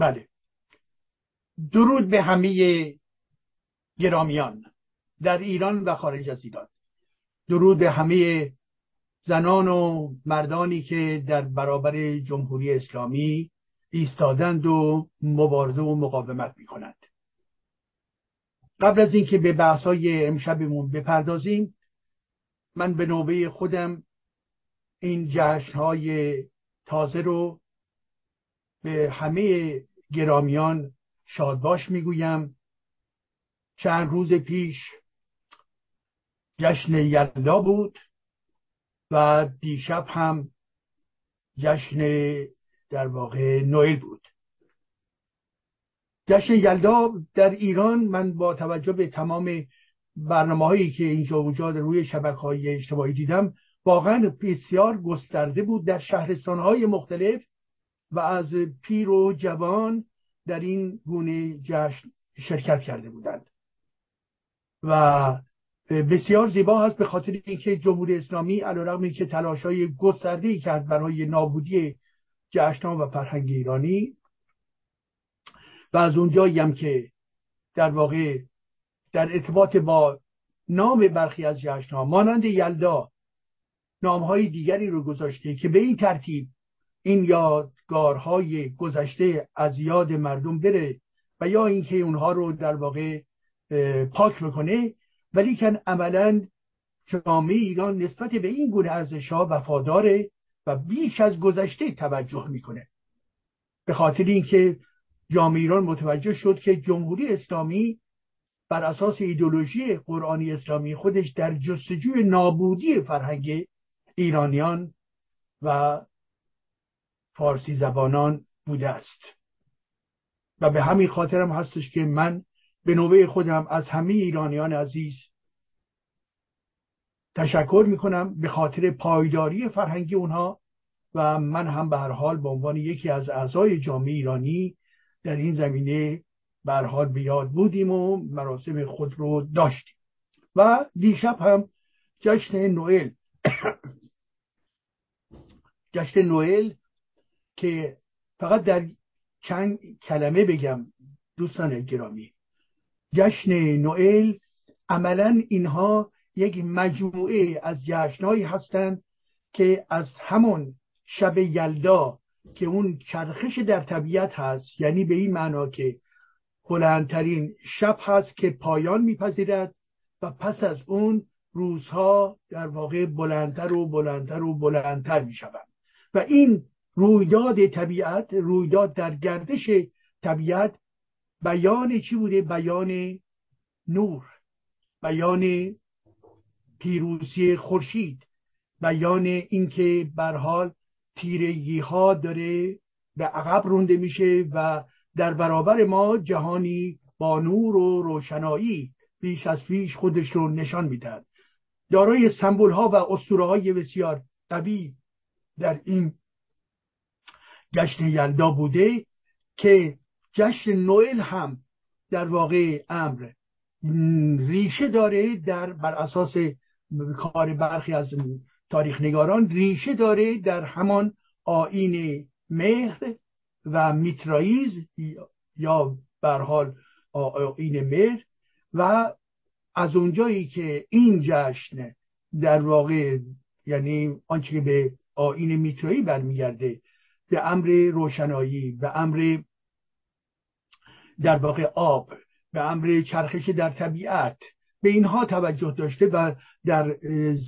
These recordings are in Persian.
بله. درود به همه گرامیان در ایران و خارج از ایران. درود به همه زنان و مردانی که در برابر جمهوری اسلامی ایستادند و مبارزه و مقاومت می کنند قبل از اینکه به بحث های امشبمون بپردازیم من به نوبه خودم این جشن های تازه رو به همه گرامیان شادباش می‌گویم. چند روز پیش جشن یلدا بود و دیشب هم جشن در واقع نوئل بود. جشن یلدا در ایران من با توجه به تمام برنامه هایی که اینجا وجود روی شبکه های اجتماعی دیدم واقعا بسیار گسترده بود در شهرستان های مختلف. و از پیر و جوان در این گونه جشن شرکت کرده بودند. و بسیار زیبا هست به خاطر اینکه جمهوری اسلامی علیرغم که تلاش های گسترده کرد برای نابودی جشن و فرهنگ ایرانی. و از اونجایی هم که در واقع در ارتباط با نام برخی از جشن ها مانند یلدا نام های دیگری رو گذاشته که به این ترتیب این یادگارهای گذشته از یاد مردم بره و یا اینکه اونها رو در واقع پاک بکنه. ولی کن عملا جامعه ایران نسبت به این گونه ارزش ها وفاداره و بیش از گذشته توجه می‌کنه. به خاطر اینکه جامعه ایران متوجه شد که جمهوری اسلامی بر اساس ایدولوژی قرآنی اسلامی خودش در جستجوی نابودی فرهنگ ایرانیان و فارسی زبانان بوده است. و به همین خاطرم هستش که من به نوبه خودم از همه ایرانیان عزیز تشکر می‌کنم به خاطر پایداری فرهنگی اونها و من هم به هر حال به عنوان یکی از اعضای جامعه ایرانی در این زمینه به هر حال بیاد بودیم و مراسم خود رو داشتیم. و دیشب هم جشن نوئل. جشن نوئل که فقط در چند کلمه بگم دوستان گرامی. جشن نوئل عملا اینها یک مجموعه از جشنهایی هستند که از همون شب یلدا که اون چرخش در طبیعت هست یعنی به این معنا که بلندترین شب هست که پایان میپذیرد و پس از اون روزها در واقع بلندتر و بلندتر و بلندتر می‌شوند. و این رویداد طبیعت رویداد در گردش طبیعت بیان چی بوده؟ بیان نور بیان پیروزی خورشید بیان اینکه بر حال تیرگی ها داره به عقب رونده میشه و در برابر ما جهانی با نور و روشنایی بیش از پیش خودش رو نشان می‌دهد. دارای سمبول ها و اسطوره های بسیار قوی در این جشن یلدا بوده که جشن نوئل هم در واقع امر ریشه داره در بر اساس کار برخی از تاریخ نگاران ریشه داره در همان آین مهر و میترائیز یا بر حال آین مهر و از اونجایی که این جشن در واقع یعنی آنچه که به آین میترایی برمیگرده به امر روشنایی به امر در واقع آب به امر چرخش در طبیعت. به اینها توجه داشته و در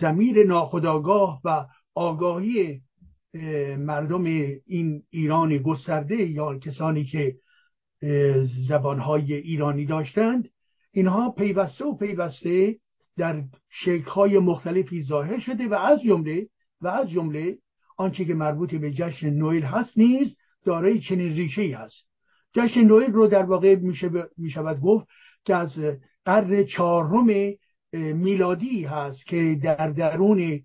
زمیر ناخداگاه و آگاهی مردم این ایران گسترده یا کسانی که زبانهای ایرانی داشتند اینها پیوسته و پیوسته در شکلهای مختلفی ظاهر شده و از جمله و از جمله آنچه که مربوط به جشن نوئل هست نیز دارای چنین ریشه ای هست. جشن نوئل رو در واقع می شود گفت که از قرن چهارم میلادی هست که در درون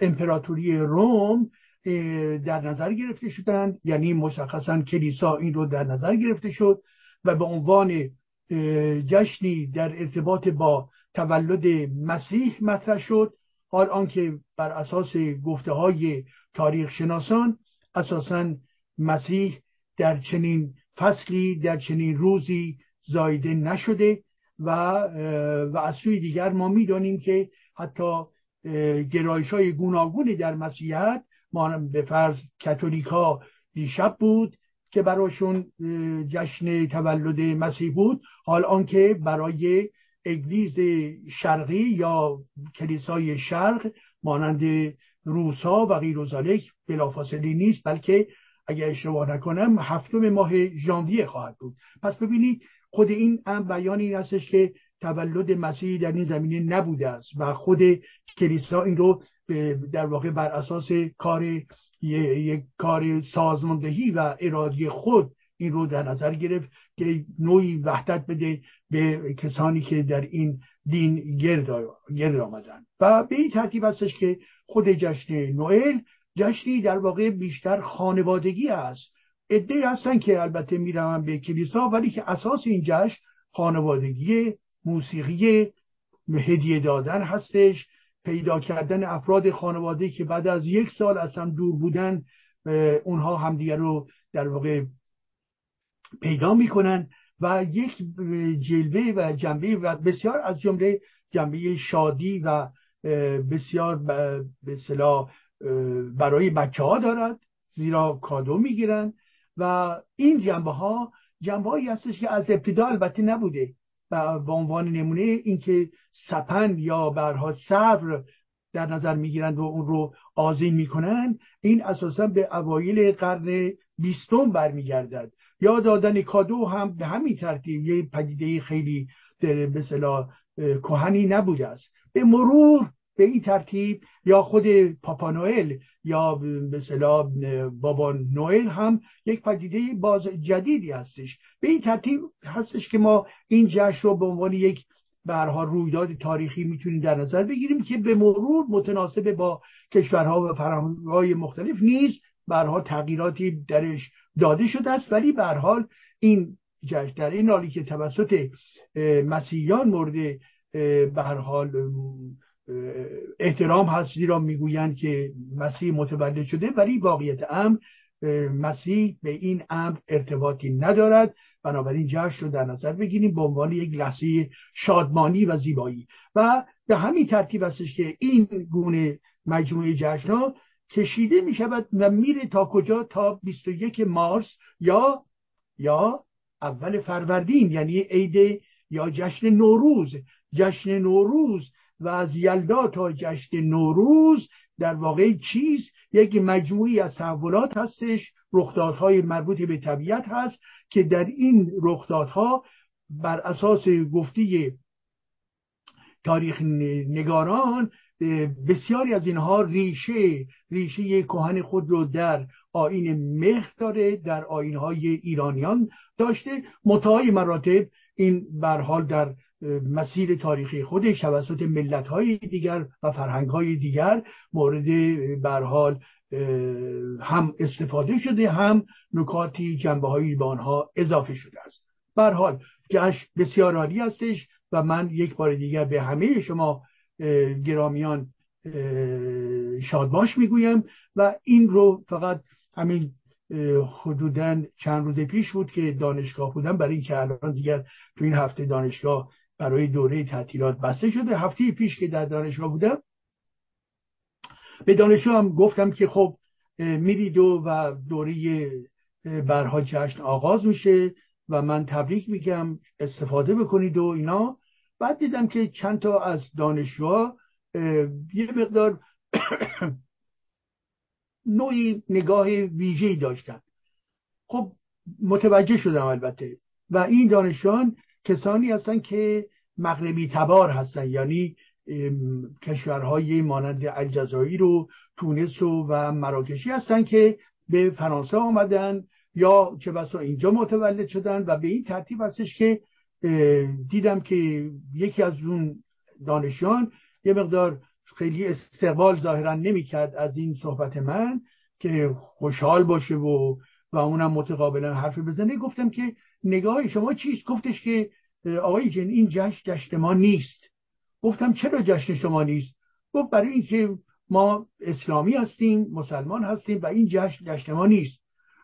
امپراتوری روم در نظر گرفته شدند. یعنی مشخصا کلیسا این رو در نظر گرفته شد و به عنوان جشنی در ارتباط با تولد مسیح مطرح شد. حال آنکه بر اساس گفته های تاریخ شناسان اساسا مسیح در چنین فصلی در چنین روزی زایده نشده و و از سوی دیگر ما می‌دانیم که حتی گرایش های گوناگونی در مسیحیت ما به فرض کاتولیک ها دیشب بود که براشون جشن تولد مسیح بود. حال آنکه برای اگلیز شرقی یا کلیسای شرق مانند روسا و غیر و بلافاصله نیست بلکه اگر اشتباه نکنم هفتم ماه ژانویه خواهد بود. پس ببینید خود این بیان این هستش که تولد مسیحی در این زمینه نبوده است و خود کلیسا این رو در واقع بر اساس کار یک کار سازماندهی و ارادی خود این رو در نظر گرفت که نوعی وحدت بده به کسانی که در این دین گرد, گرد آمدن. و به این ترتیب هستش که خود جشن نوئل جشنی در واقع بیشتر خانوادگی است. عده هستن که البته می‌روند به کلیسا ولی که اساس این جشن خانوادگی موسیقی هدیه دادن هستش. پیدا کردن افراد خانواده که بعد از یک سال از هم دور بودن اونها همدیگر رو در واقع پیدا می‌کنن. و یک جلوه و جنبه و بسیار از جمله جنبه شادی و بسیار به برای بچه ها دارد زیرا کادو می‌گیرن و این جنبه ها جنبه هایی هستش که از ابتدا البته نبوده و به عنوان نمونه اینکه سپن یا برها صبر در نظر می‌گیرند و اون رو آزین می‌کنن این اساسا به اوایل قرن بیستم برمیگردد. یا دادن کادو هم به همین ترتیب یه پدیده خیلی به صلاح کهنی نبوده است. به مرور به این ترتیب یا خود پاپا نوئل یا به بابا نوئل هم یک پدیده باز جدیدی هستش. به این ترتیب هستش که ما این جشن رو به عنوان یک برها رویداد تاریخی می‌تونیم در نظر بگیریم که به مرور متناسب با کشورها و فرهنگهای مختلف نیز برها تغییراتی درش داده شده است ولی به حال این جشن در این حالی که توسط مسیحیان مورد به حال احترام هست زیرا می‌گویند که مسیح متولد شده ولی واقعیت امر مسیح به این امر ارتباطی ندارد. بنابراین جشن رو در نظر بگیریم به عنوان یک لحظه شادمانی و زیبایی. و به همین ترتیب هستش که این گونه مجموعه جشن ها کشیده می شود و میره تا کجا؟ تا 21 مارس یا یا اول فروردین یعنی عید یا جشن نوروز. جشن نوروز و از یلدا تا جشن نوروز در واقع چیز؟ یک مجموعی از تحولات هستش رخدادهای مربوط به طبیعت هست که در این رخدادها بر اساس گفتی تاریخ نگاران بسیاری از اینها ریشه ریشه کهن خود رو در آین مهر داره در آینهای ایرانیان داشته. متهای مراتب این برحال در مسیر تاریخی خودش توسط ملت های دیگر و فرهنگ های دیگر مورد برحال هم استفاده شده هم نکاتی جنبه هایی به آنها اضافه شده است. برحال جشن بسیار عالی هستش و من یک بار دیگر به همه شما گرامیان شادباش می‌گویم و این رو فقط همین حدودا چند روز پیش بود که دانشگاه بودم. برای اینکه الان دیگر تو این هفته دانشگاه برای دوره تعطیلات بسته شده. هفته پیش که در دانشگاه بودم به دانشجو هم گفتم که خب میرید و دوره برها جشن آغاز میشه و من تبریک میگم استفاده بکنید و اینا. بعد دیدم که چند تا از دانشجوها یه مقدار نوعی نگاه ویژه‌ای داشتن. خب متوجه شدم البته. و این دانشجویان کسانی هستن که مغربی تبار هستن یعنی کشورهای مانند الجزایر و تونس و, و مراکشی هستن که به فرانسه آمدن یا چه بسا اینجا متولد شدن و به این ترتیب هستش که دیدم که یکی از اون دانشیان یه مقدار خیلی استقبال ظاهرا نمی‌کرد از این صحبت من که خوشحال باشه و و اونم متقابلا حرف بزنه. گفتم که نگاه شما چیست؟ گفتش که آقای جن این جشن جشن ما نیست. گفتم چرا جشن شما نیست؟ گفت برای اینکه ما اسلامی هستیم مسلمان هستیم و این جشن جشن ما نیست.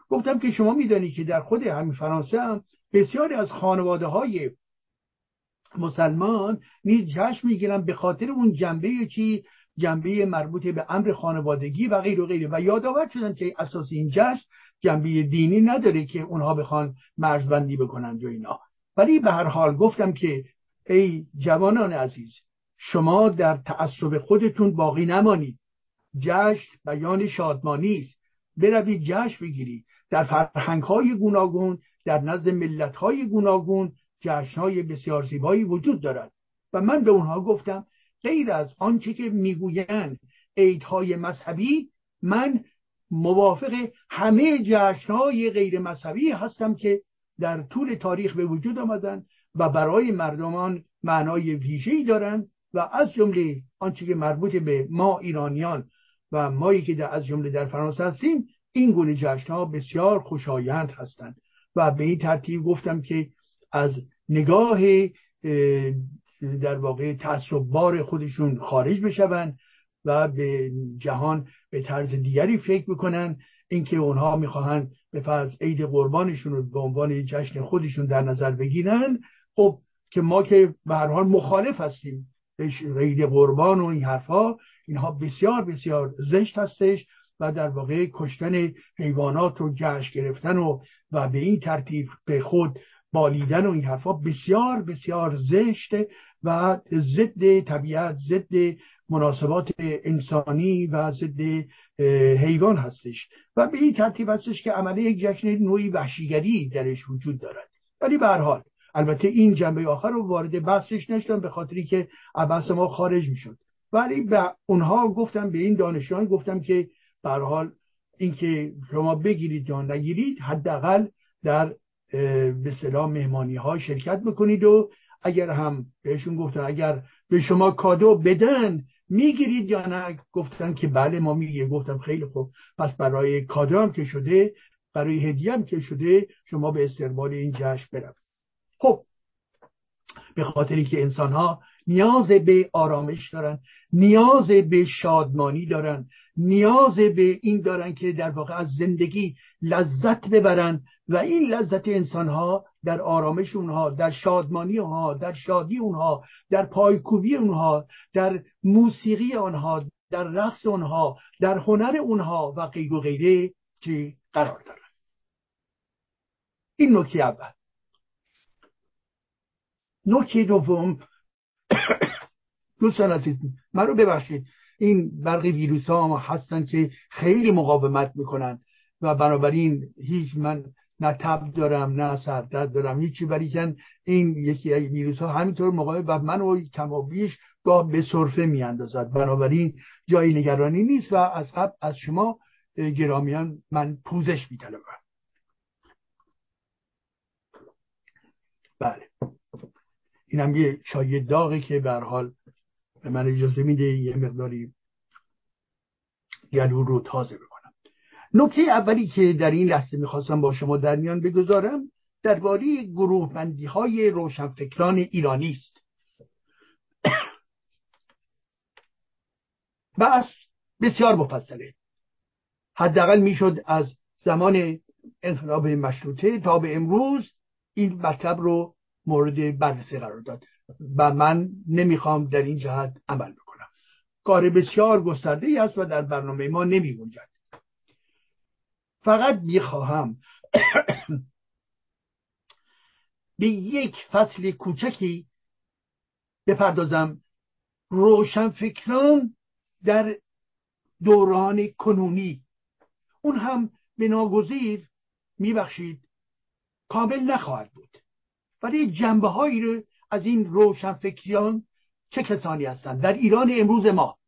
گفتم که شما می‌دانید که در خود همین فرانسه هم بسیاری از خانواده های مسلمان نیز جشن می‌گیرن به خاطر اون جنبه چی؟ جنبه مربوط به امر خانوادگی و غیر و غیره. و یادآور شدن که اساس این جشن جنبه دینی نداره که اونها بخوان مرزبندی بکنند و اینا. ولی به هر حال گفتم که ای جوانان عزیز شما در تعصب خودتون باقی نمانید. جشن بیان شادمانی است. بروید جشن بگیرید. در فرهنگ های گوناگون در نزد ملت های گوناگون جشن های بسیار زیبایی وجود دارد. و من به اونها گفتم غیر از آنچه که می‌گویند عیدهای مذهبی من موافق همه جشنهای غیر مذهبی هستم که در طول تاریخ به وجود آمدن و برای مردمان معنای ویژه‌ای دارند و از جمله آنچه که مربوط به ما ایرانیان و مایی که در از جمله در فرانسه هستیم این گونه جشنها بسیار خوشایند هستند. و به این ترتیب گفتم که از نگاه در واقع تعصب بار خودشون خارج بشوند و به جهان به طرز دیگری فکر بکنن اینکه اونها می‌خواهند به فرض عید قربانشون رو به عنوان جشن خودشون در نظر بگیرن خب که ما که به هر حال مخالف هستیم عید قربان و این حرفها اینها بسیار بسیار زشت هستش. و در واقع کشتن حیوانات رو جشن گرفتن و و به این ترتیب به خود بالیدن و این حرفها بسیار بسیار زشت و ضد طبیعت ضد مناسبات انسانی و ضد حیوان هستش. و به این ترتیب هستش که عمله یک جشن نوعی وحشیگری درش وجود دارد. ولی به حال البته این جنبه آخر رو وارد بحثش نشدم به خاطری که بحث ما خارج می‌شد. ولی به اونها گفتم به این دانشجویان گفتم که به حال اینکه شما بگیرید یا نگیرید حداقل در به سلام مهمانی ها شرکت بکنید و اگر هم بهشون گفتن اگر به شما کادو بدن می‌گیرید یا نه؟ گفتن که بله ما میگه گفتم خیلی خوب. پس برای کادو هم که شده برای هدیه هم که شده شما به استقبال این جشن بروید خب به خاطر که انسان ها نیاز به آرامش دارن نیاز به شادمانی دارن نیاز به این دارن که در واقع از زندگی لذت ببرن و این لذت انسان ها در آرامش اونها در شادمانی اونها در شادی اونها در پایکوبی اونها در موسیقی آنها در رقص اونها در هنر اونها و غیر و غیره که قرار دارن. این نکته اول. نکته دوم دوستان عزیز من رو ببخشید. این برقی ویروس ها هستن که خیلی مقاومت می‌کنن و بنابراین هیچ من نه تب دارم نه سردرد دارم هیچی. ولی این یکی از ویروس ها همینطور مقاوم و من کم و بیش گاه به صرفه میاندازد. بنابراین جای نگرانی نیست و از قبل از شما گرامیان من پوزش میطلبم بله. اینم یه چای داغی که به حال به من اجازه میده یه مقداری گلو رو تازه بکنم. نکته اولی که در این لحظه می‌خواستم با شما در میان بگذارم درباره گروه بندی های روشنفکران ایرانی است. بس بسیار مفصله. حداقل می‌شد از زمان انقلاب مشروطه تا به امروز این مطلب رو مورد بررسی قرار داد و من نمی‌خوام در این جهت عمل بکنم. کار بسیار گسترده ای است و در برنامه ما نمی گنجد. فقط می‌خواهم به یک فصل کوچکی بپردازم. روشنفکران در دوران کنونی. اون هم به ناگزیر میبخشید کامل نخواهد بود. ولی جنبه هایی رو از این روشنفکریان چه کسانی هستند در ایران امروز ما.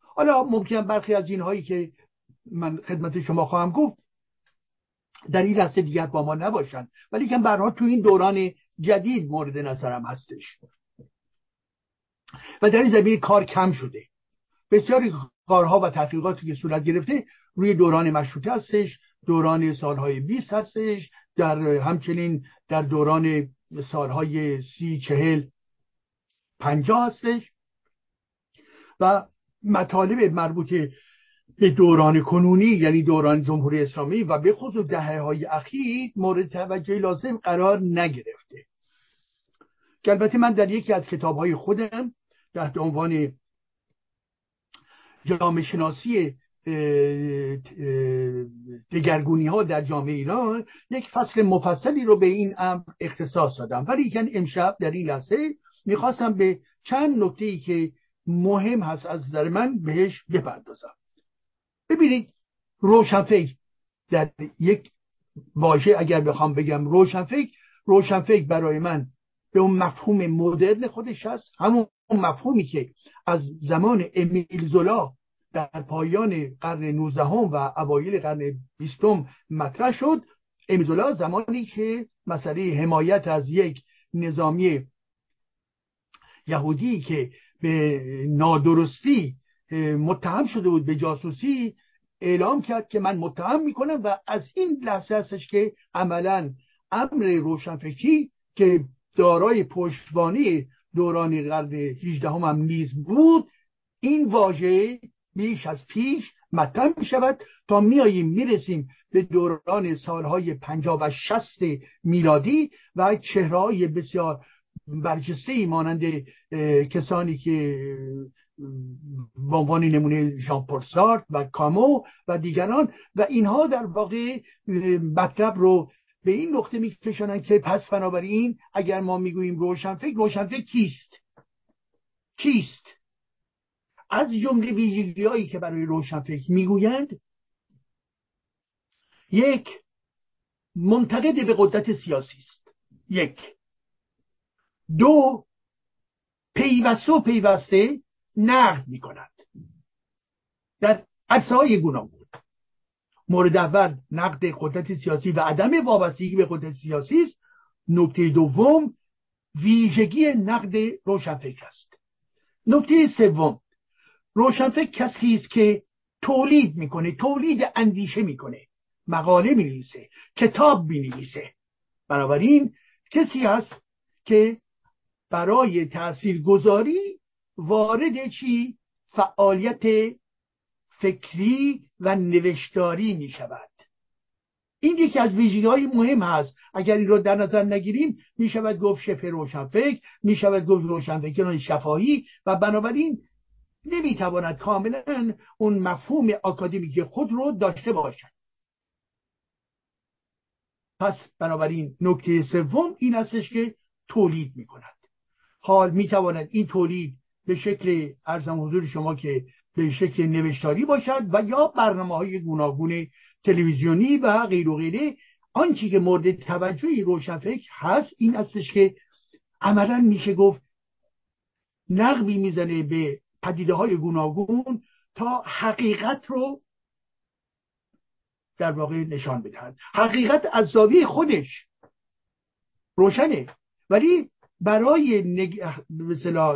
حالا ممکن برخی از اینهایی که من خدمت شما خواهم گفت در این لحظه دیگر با ما نباشن ولی که برها تو این دوران جدید مورد نظرم هستش. و در این زمینه کار کم شده. بسیاری کارها و تحقیقاتی که صورت گرفته روی دوران مشروطه هستش دوران سالهای 20 هستش در همچنین در دوران سالهای سی چهل پنجاه هستش و مطالب مربوط به دوران کنونی یعنی دوران جمهوری اسلامی و به خصوص دهه های اخیر مورد توجه لازم قرار نگرفته. که البته من در یکی از کتاب های خودم تحت عنوان جامعه شناسی دگرگونی ها در جامعه ایران یک فصل مفصلی رو به این امر اختصاص دادم ولی امشب در این لحظه می‌خواستم به چند نکته ای که مهم هست از نظر من بهش بپردازم. ببینید روشنفکر در یک واژه اگر بخوام بگم روشنفکر روشنفکر برای من به اون مفهوم مدرن خودش هست. همون مفهومی که از زمان امیل زولا در پایان قرن 19 و اوایل قرن 20 مطرح شد. امیل زولا زمانی که مسئله حمایت از یک نظامی یهودی که به نادرستی متهم شده بود به جاسوسی اعلام کرد که من متهم می‌کنم و از این لحظه هستش که عملا امر روشنفکری که دارای پشتوانی دوران قرن 18 هم, هم نیز بود این واژه بیش از پیش مطرح می شود تا میاییم می‌رسیم به دوران سالهای پنجاه و شست میلادی و چهرهای بسیار برجسته مانند کسانی که به عنوان نمونه ژان پل و کامو و دیگران و اینها در واقع مطلب رو به این نقطه میکشانند که پس بنابراین اگر ما می‌گوییم روشنفکر روشنفکر کیست؟ کیست؟ از جمله ویژگی هایی که برای روشنفکر می‌گویند یک منتقد به قدرت سیاسی است. یک. دو پیوسته و پیوسته نقد می کند در عرصه گوناگون. مورد اول نقد قدرت سیاسی و عدم وابستگی به قدرت سیاسی است. نکته دوم ویژگی نقد روشنفکر است. نکته سوم روشنفکر کسی است که تولید می‌کنه تولید اندیشه می‌کنه. مقاله می‌نویسه کتاب می‌نویسه. بنابراین کسی است که برای تاثیرگذاری وارد چی؟ فعالیت فکری و نوشتاری می شود این یکی از ویژگی های مهم هست. اگر این رو در نظر نگیریم می شود گفت شبه روشنفکر می شود گفت روشنفکران شفاهی و بنابراین نمی تواند کاملا اون مفهوم آکادمیک خود رو داشته باشد. پس بنابراین نکته سوم این هستش که تولید می کند حال می تواند این تولید به شکل ارزم حضور شما که به شکل نوشتاری باشد و یا برنامه های گوناگون تلویزیونی و غیر و غیره. آنچه که مورد توجهی روشنفکر هست این استش که عملا میشه گفت نقبی می‌زنه به پدیده های گوناگون تا حقیقت رو در واقع نشان بدهد. حقیقت از زاویه خودش روشنه. ولی برای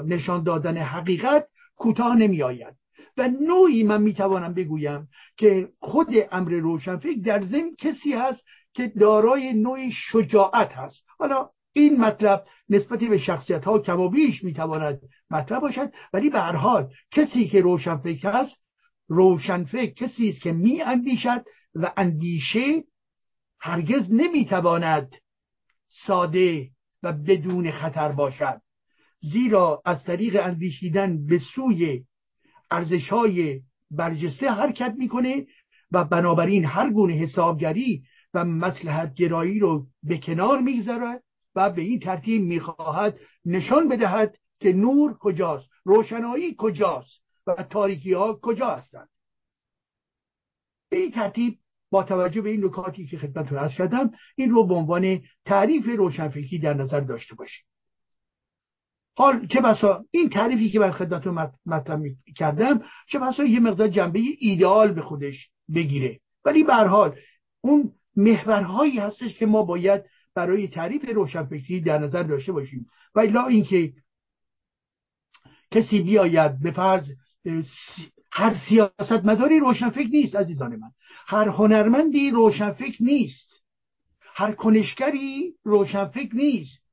نشان دادن حقیقت کوتاه نمی آید و نوعی من می‌توانم بگویم که خود امر روشنفکر در ضمن کسی هست که دارای نوعی شجاعت هست. حالا این مطلب نسبتی به شخصیت ها کم و بیش می‌تواند مطلب باشد. ولی به هر حال کسی که روشنفکر هست روشنفکر کسی است که می اندیشد و اندیشه هرگز نمی‌تواند ساده و بدون خطر باشد. زیرا از طریق اندیشیدن به سوی ارزش های برجسته حرکت می‌کنه و بنابراین هر گونه حسابگری و مسلحت گرایی رو به کنار می‌گذارد. و به این ترتیب می‌خواهد نشان بدهد که نور کجاست روشنایی کجاست و تاریکی ها کجا هستند. به این ترتیب با توجه به این نکاتی که خدمتتون عرض کردم این رو به عنوان تعریف روشنفکری در نظر داشته باشید. حال چه بسا این تعریفی که من خدمتتون مطرح کردم چه بسا یه مقدار جنبه ایدئال به خودش بگیره. ولی به حال اون محورهایی هستش که ما باید برای تعریف روشنفکری در نظر داشته باشیم. و الا اینکه کسی بیاید به فرض هر سیاست مداری روشنفکر نیست عزیزان من. هر هنرمندی روشنفکر نیست. هر کنشگری روشنفکر نیست.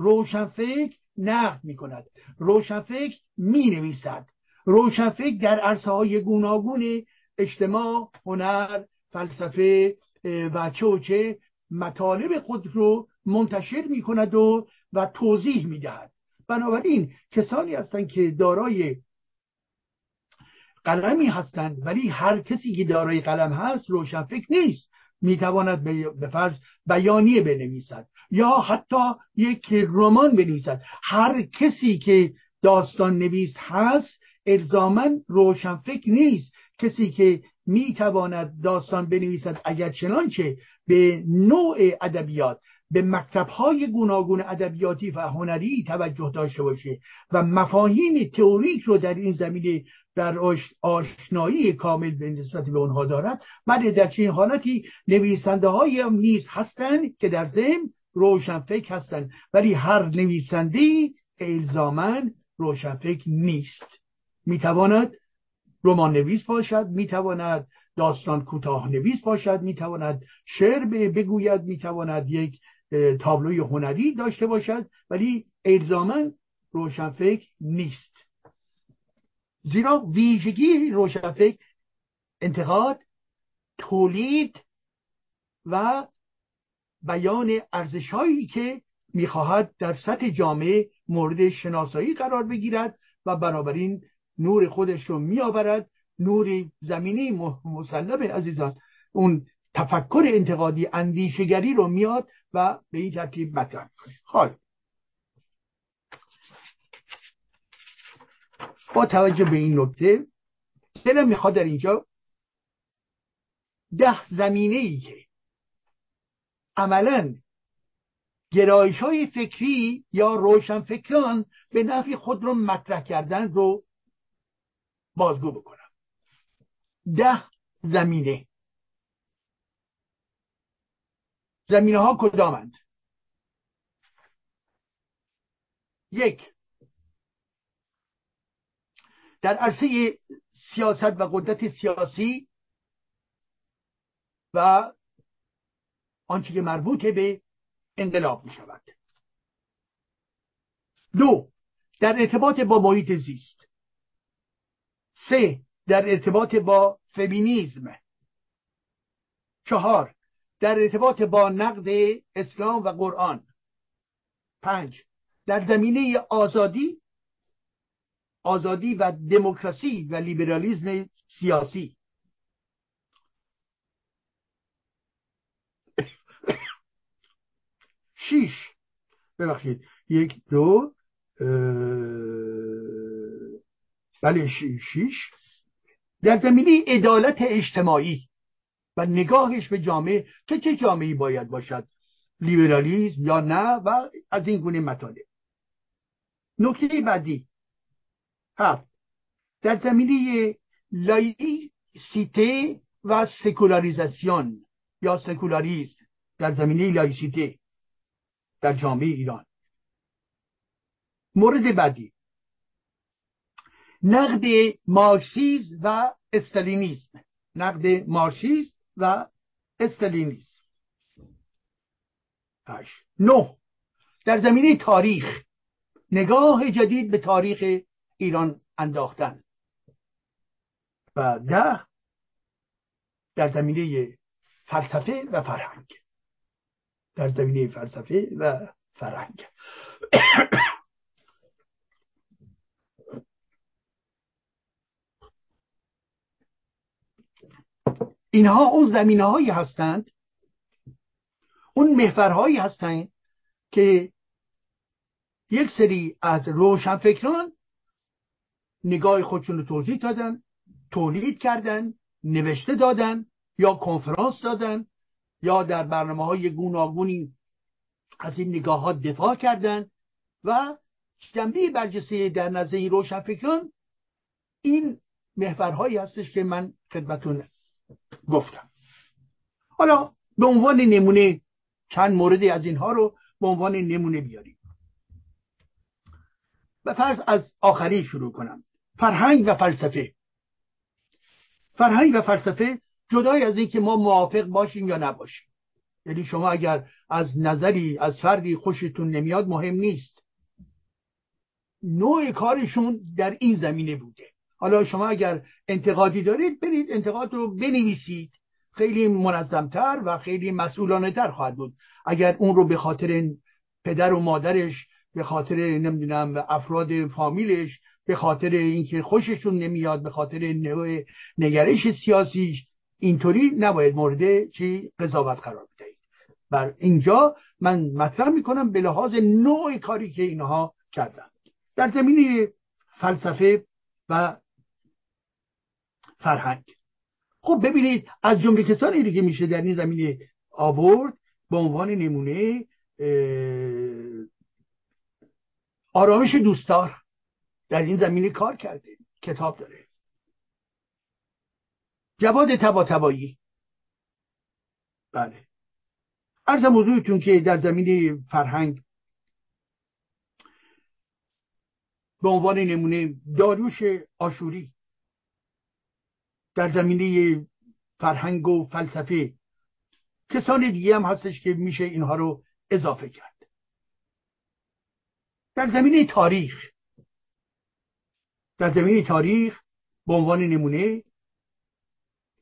روشنفکر نقد می کند روشنفکر می نویسد روشنفکر در عرصه های گوناگون اجتماع هنر فلسفه و چه مطالب خود رو منتشر می کند و و توضیح می دهد بنابراین کسانی هستند که دارای قلمی هستند ولی هر کسی که دارای قلم هست روشنفکر نیست. می‌تواند به فرض بیانیه بنویسد یا حتی یک رمان بنویسد. هر کسی که داستان نویس هست الزاما روشنفکر نیست. کسی که می‌تواند داستان بنویسد. اگر چنانچه به نوع ادبیات به مکتبهای گوناگون ادبیاتی و هنری توجه داشته باشه و مفاهیم تئوریک رو در این زمینه در آشنایی کامل به نسبت به اونها دارد. بعد در چنین حالتی نویسنده های نیز هستند که در ضمن روشنفکر هستند ولی هر نویسنده الزاما روشنفکر نیست. می‌تواند رمان نویس باشد می‌تواند داستان کوتاه نویس باشد می‌تواند شعر بگوید می‌تواند یک تابلوی هنری داشته باشد ولی الزاما روشنفکر نیست. زیرا ویژگی روشنفکر انتقاد تولید و بیان ارزشهایی که می‌خواهد در سطح جامعه مورد شناسایی قرار بگیرد و بنابراین نور خودش رو میآورد. نوری زمینی مسلمه عزیزان اون تفکر انتقادی اندیشگری رو میاد و به این ترتیب مطرح کنه حال با توجه به این نکته دلم می‌خواد در اینجا ده زمینه ای که عملا گرایش های فکری یا روشنفکران به نفع خود رو مطرح کردن رو بازگو بکنم. ده زمینه. زمینه ها کدامند؟ یک. در عرصه سیاست و قدرت سیاسی و آنچه که مربوط به انقلاب می شود دو. در ارتباط با محیط زیست. سه در ارتباط با فمینیزم. چهار در ارتباط با نقد اسلام و قرآن. پنج در زمینه آزادی آزادی و دموکراسی و لیبرالیزم سیاسی. شیش ببخشید. یک دو بله شیش. در زمینه عدالت اجتماعی و نگاهش به جامعه که چه جامعه باید باشد؟ لیبرالیزم یا نه؟ و از این گونه مطالب. نکته بعدی. هفت. در زمینه لایسیته و سکولاریزاسیون یا سکولاریزم در زمینه لایسیته در جامعه ایران. مورد بعدی. نقد مارکسیزم و استالینیسم. نقد مارکسیسم و استالینیسم. نه. در زمینه تاریخ نگاه جدید به تاریخ ایران انداختن. و ده در زمینه فلسفه و فرهنگ. در زمینه فلسفه و فرهنگ. اینها اون زمینه هایی هستند. اون محورهایی هستند که یک سری از روشنفکران نگاه خودشون رو توضیح دادن تولید کردن نوشته دادن یا کنفرانس دادن یا در برنامه های گوناگونی از این نگاه ها دفاع کردن و جنبه برجسته در نظر این روشنفکران این محورهایی هستش که من خدمتون گفتم. حالا به عنوان نمونه چند موردی از اینها رو به عنوان نمونه بیاریم. و فرض از آخری شروع کنم. فرهنگ و فلسفه. فرهنگ و فلسفه جدای از اینکه ما موافق باشیم یا نباشیم. یعنی شما اگر از نظری از فردی خوشتون نمیاد مهم نیست. نوع کارشون در این زمینه بوده. حالا شما اگر انتقادی دارید برید انتقاد رو بنویسید. خیلی منظمتر و خیلی مسئولانه تر خواهد بود. اگر اون رو به خاطر پدر و مادرش به خاطر نمی‌دونم افراد فامیلش به خاطر اینکه خوششون نمیاد به خاطر نوع نگرش سیاسیش اینطوری نباید مورد چی؟ قضاوت قرار بدهید. بر اینجا من مطرح می‌کنم به لحاظ نوع کاری که اینها کردن در زمینه فلسفه و فرهنگ. خب ببینید از جمله کسانی که میشه در این زمینه آورد به عنوان نمونه آرامش دوستار در این زمینه کار کرده کتاب داره. جواد تبا تبایی بله. ارزم حضورتون که در زمینه فرهنگ به عنوان نمونه داریوش آشوری. در زمینه فرهنگ و فلسفه کسان دیگه هم هستش که میشه اینها رو اضافه کرد. در زمینه تاریخ در زمینه تاریخ به عنوان نمونه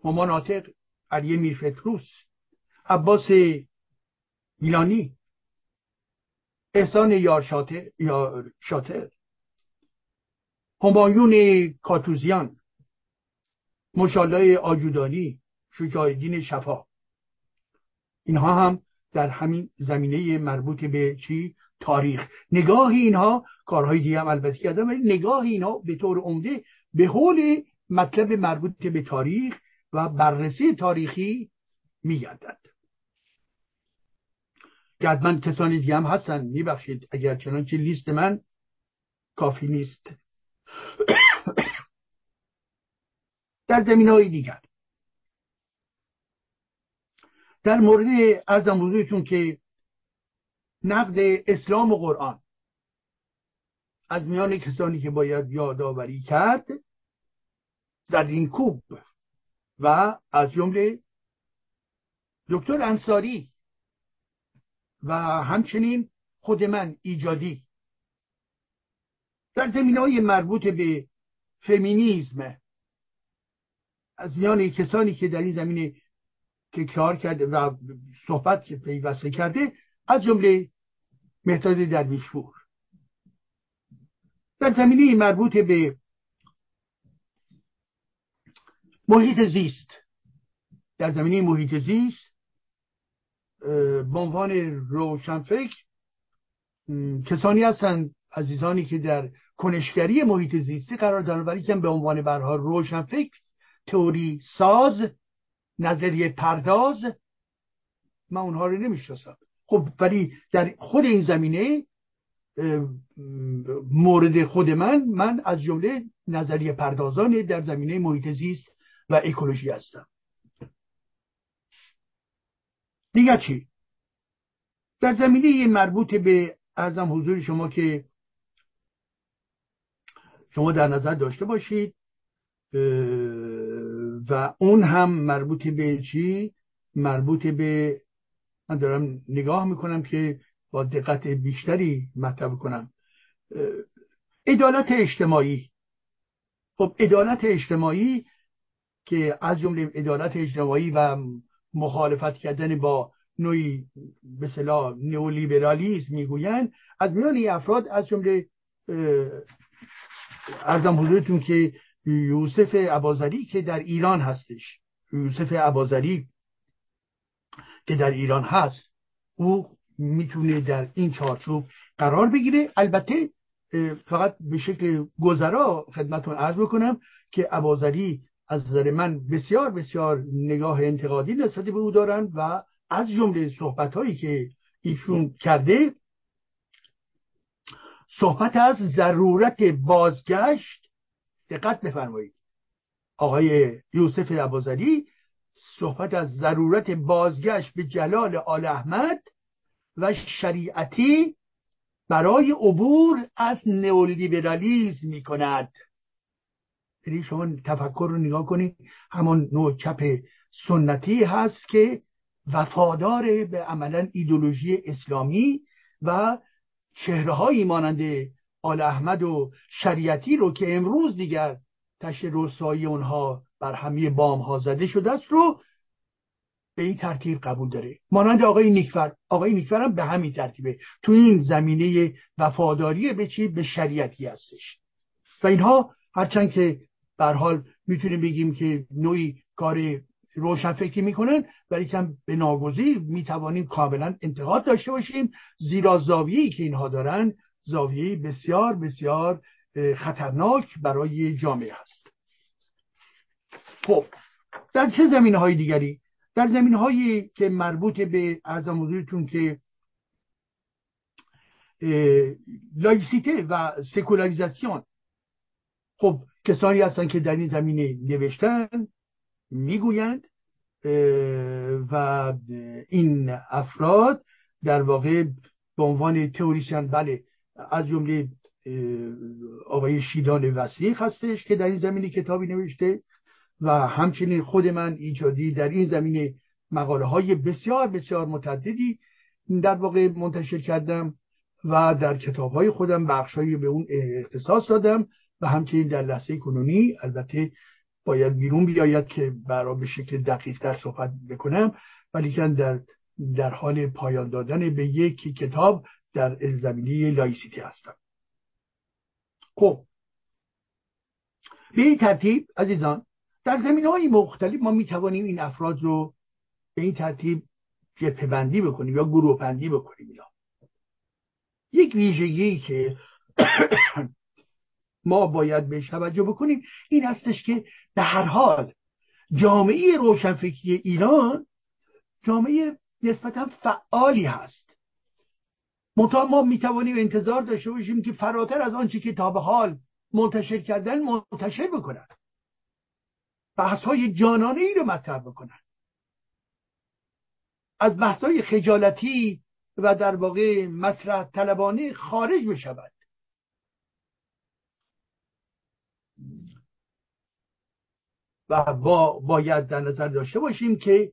مامان آتق علی میرفتروس عباس میلانی احسان یار شاتر, یار همایون کاتوزیان مشالله آجودانی شجاع شفا. اینها هم در همین زمینه مربوط به چی؟ تاریخ. نگاه اینها کارهای دیگه هم البته کردم ولی نگاه اینها به طور عمده به حول مطلب مربوط به تاریخ و بررسی تاریخی میگردد. من کسانی دیگه هم هستن میبخشید اگر چنانچه لیست من کافی نیست. در زمین های دیگر. در مورد ارزم حضورتون که نقد اسلام و قرآن از میان کسانی که باید یادآوری کرد این کوب و از جمله دکتر انصاری و همچنین خود من ایجادی. در زمین های مربوط به فمینیزم از میان کسانی که در این زمینه که کار کرده و صحبت که پیوسته کرده از جمله مهداد درویشپور. در زمینه مربوط به محیط زیست. در زمینه محیط زیست به عنوان روشنفکر کسانی هستند عزیزانی که در کنشگری محیط زیستی قرار دارن ولی که به عنوان برها روشنفکر تئوری ساز نظریه پرداز. من اونها رو نمی‌شناسم. خب ولی در خود این زمینه مورد خود من من از جمله نظریه پردازان در زمینه محیط زیست و اکولوژی هستم. دیگر چی؟ در زمینه مربوط به ارزم حضور شما که شما در نظر داشته باشید و اون هم مربوط به چی؟ مربوط به من دارم نگاه می‌کنم که با دقت بیشتری مطرح کنم. عدالت اجتماعی. خب عدالت اجتماعی که از جمله عدالت اجتماعی و مخالفت کردن با نوعی به صلاح نئولیبرالیسم می‌گویند از میان افراد از جمله ارزم حضورتون که یوسف عبازری که در ایران هستش. یوسف عبازری که در ایران هست او می‌تونه در این چارچوب قرار بگیره. البته فقط به شکل گذرا خدمتون عرض بکنم که عبازری از نظر من بسیار بسیار نگاه انتقادی نسبت به او دارند و از جمله صحبت هایی که ایشون کرده صحبت از ضرورت بازگشت دقت بفرمایید. آقای یوسف عبازدی صحبت از ضرورت بازگشت به جلال آل احمد و شریعتی برای عبور از نئولیبرالیسم می کند یعنی شما تفکر رو نگاه کنید همون نوع چپ سنتی هست که وفادار به عملا ایدولوژی اسلامی و چهره هایی مانند آل احمد و شریعتی رو که امروز دیگر تشت رسایی اونها بر همه بام ها زده شده است رو به این ترتیب قبول داره. مانند آقای نیکفر. آقای نیکفر هم به همین ترتیبه. تو این زمینه وفاداری به چی؟ به شریعتی هستش. و اینها هرچند که بر حال می‌تونیم بگیم که نوعی کار روشنفکری می‌کنن ولی کم به ناگزیر می‌توانیم کاملا انتقاد داشته باشیم زیرا زاویه‌ای که اینها دارن زاویه بسیار بسیار خطرناک برای جامعه هست. خب در چه زمین های دیگری؟ در زمین هایی که مربوط به ارزم حضورتون که لایسیته و سکولاریزاسیون. خب کسانی هستن که در این زمینه نوشتن می‌گویند و این افراد در واقع به عنوان تئوریسین بله از جمله آقای شیدان وسیق هستش که در این زمینه کتابی نوشته و همچنین خود من ایجادی در این زمینه مقاله های بسیار بسیار متعددی در واقع منتشر کردم و در کتاب های خودم بخشهایی به اون اختصاص دادم و همچنین در لحظه کنونی البته باید بیرون بیاید که برای به شکل دقیق در صحبت بکنم ولی در در حال پایان دادن به یک کتاب در زمینه لایسیتی هستم. خب. به این ترتیب عزیزان در زمین های مختلف ما می توانیم این افراد رو به این ترتیب جبه بندی بکنیم یا گروه بندی بکنیم. یا یک ویژگی که ما باید بهش توجه بکنیم این هستش که به هر حال جامعه روشنفکری ایران جامعه نسبتا فعالی هست. منتها ما می‌توانیم انتظار داشته باشیم که فراتر از آنچه که تا به حال منتشر کردن منتشر بکنن بحث های جانانه ای رو مطرح بکنن از بحث های خجالتی و در واقع مسرح طلبانه خارج بشود. و با باید در نظر داشته باشیم که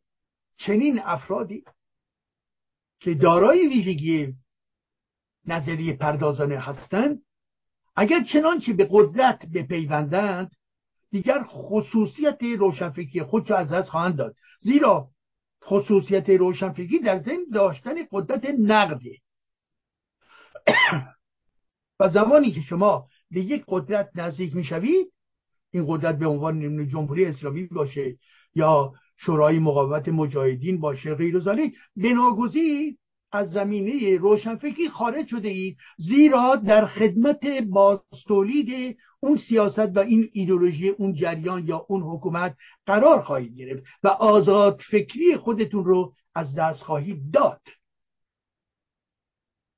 چنین افرادی که دارای ویژگی نظریه پردازانه هستند اگر چنانچه به قدرت بپیوندند دیگر خصوصیت روشنفکری خود از دست خواهند داد. زیرا خصوصیت روشنفکری در ضمن داشتن قدرت نقده. و زمانی که شما به یک قدرت نزدیک می‌شوید این قدرت به عنوان جمهوری اسلامی باشه یا شورای مقاومت مجاهدین باشه غیر ذالک بناگزیر از زمینه روشنفکری خارج شده اید زیرا در خدمت باستولید اون سیاست و این ایدولوژی اون جریان یا اون حکومت قرار خواهید گرفت و آزاد فکری خودتون رو از دست خواهید داد.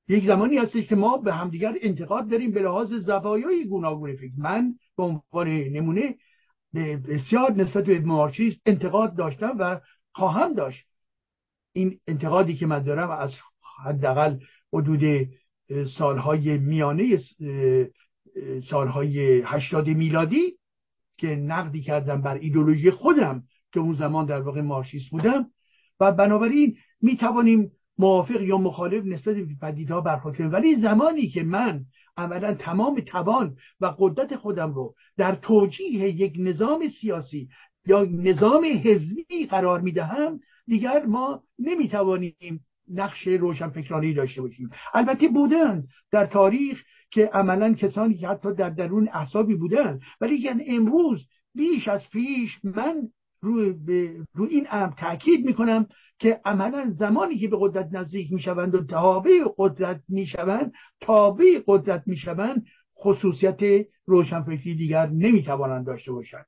یک زمانی هستش که ما به همدیگر انتقاد داریم به لحاظ زوایای گوناگون فکر. من به عنوان نمونه بسیار نسبت به مارکسیسم انتقاد داشتم و خواهم داشت. این انتقادی که من دارم از حداقل حدود سالهای میانه سالهای هشتاد میلادی که نقدی کردم بر ایدولوژی خودم که اون زمان در واقع مارکسیست بودم. و بنابراین می توانیم موافق یا مخالف نسبت به پدیدها برخورد ولی زمانی که من عملا تمام توان و قدرت خودم رو در توجیه یک نظام سیاسی یا نظام حزبی قرار می‌دهم دیگر ما نمی‌توانیم نقش روشنفکرانی داشته باشیم. البته بودن در تاریخ که عملا کسانی که حتی در درون احسابی بودن ولی امروز بیش از پیش من روی, رو این امر تاکید می‌کنم که عملا زمانی که به قدرت نزدیک می‌شوند و تابع قدرت می‌شوند تابع قدرت می‌شوند خصوصیت روشنفکری دیگر نمی‌توانند داشته باشند.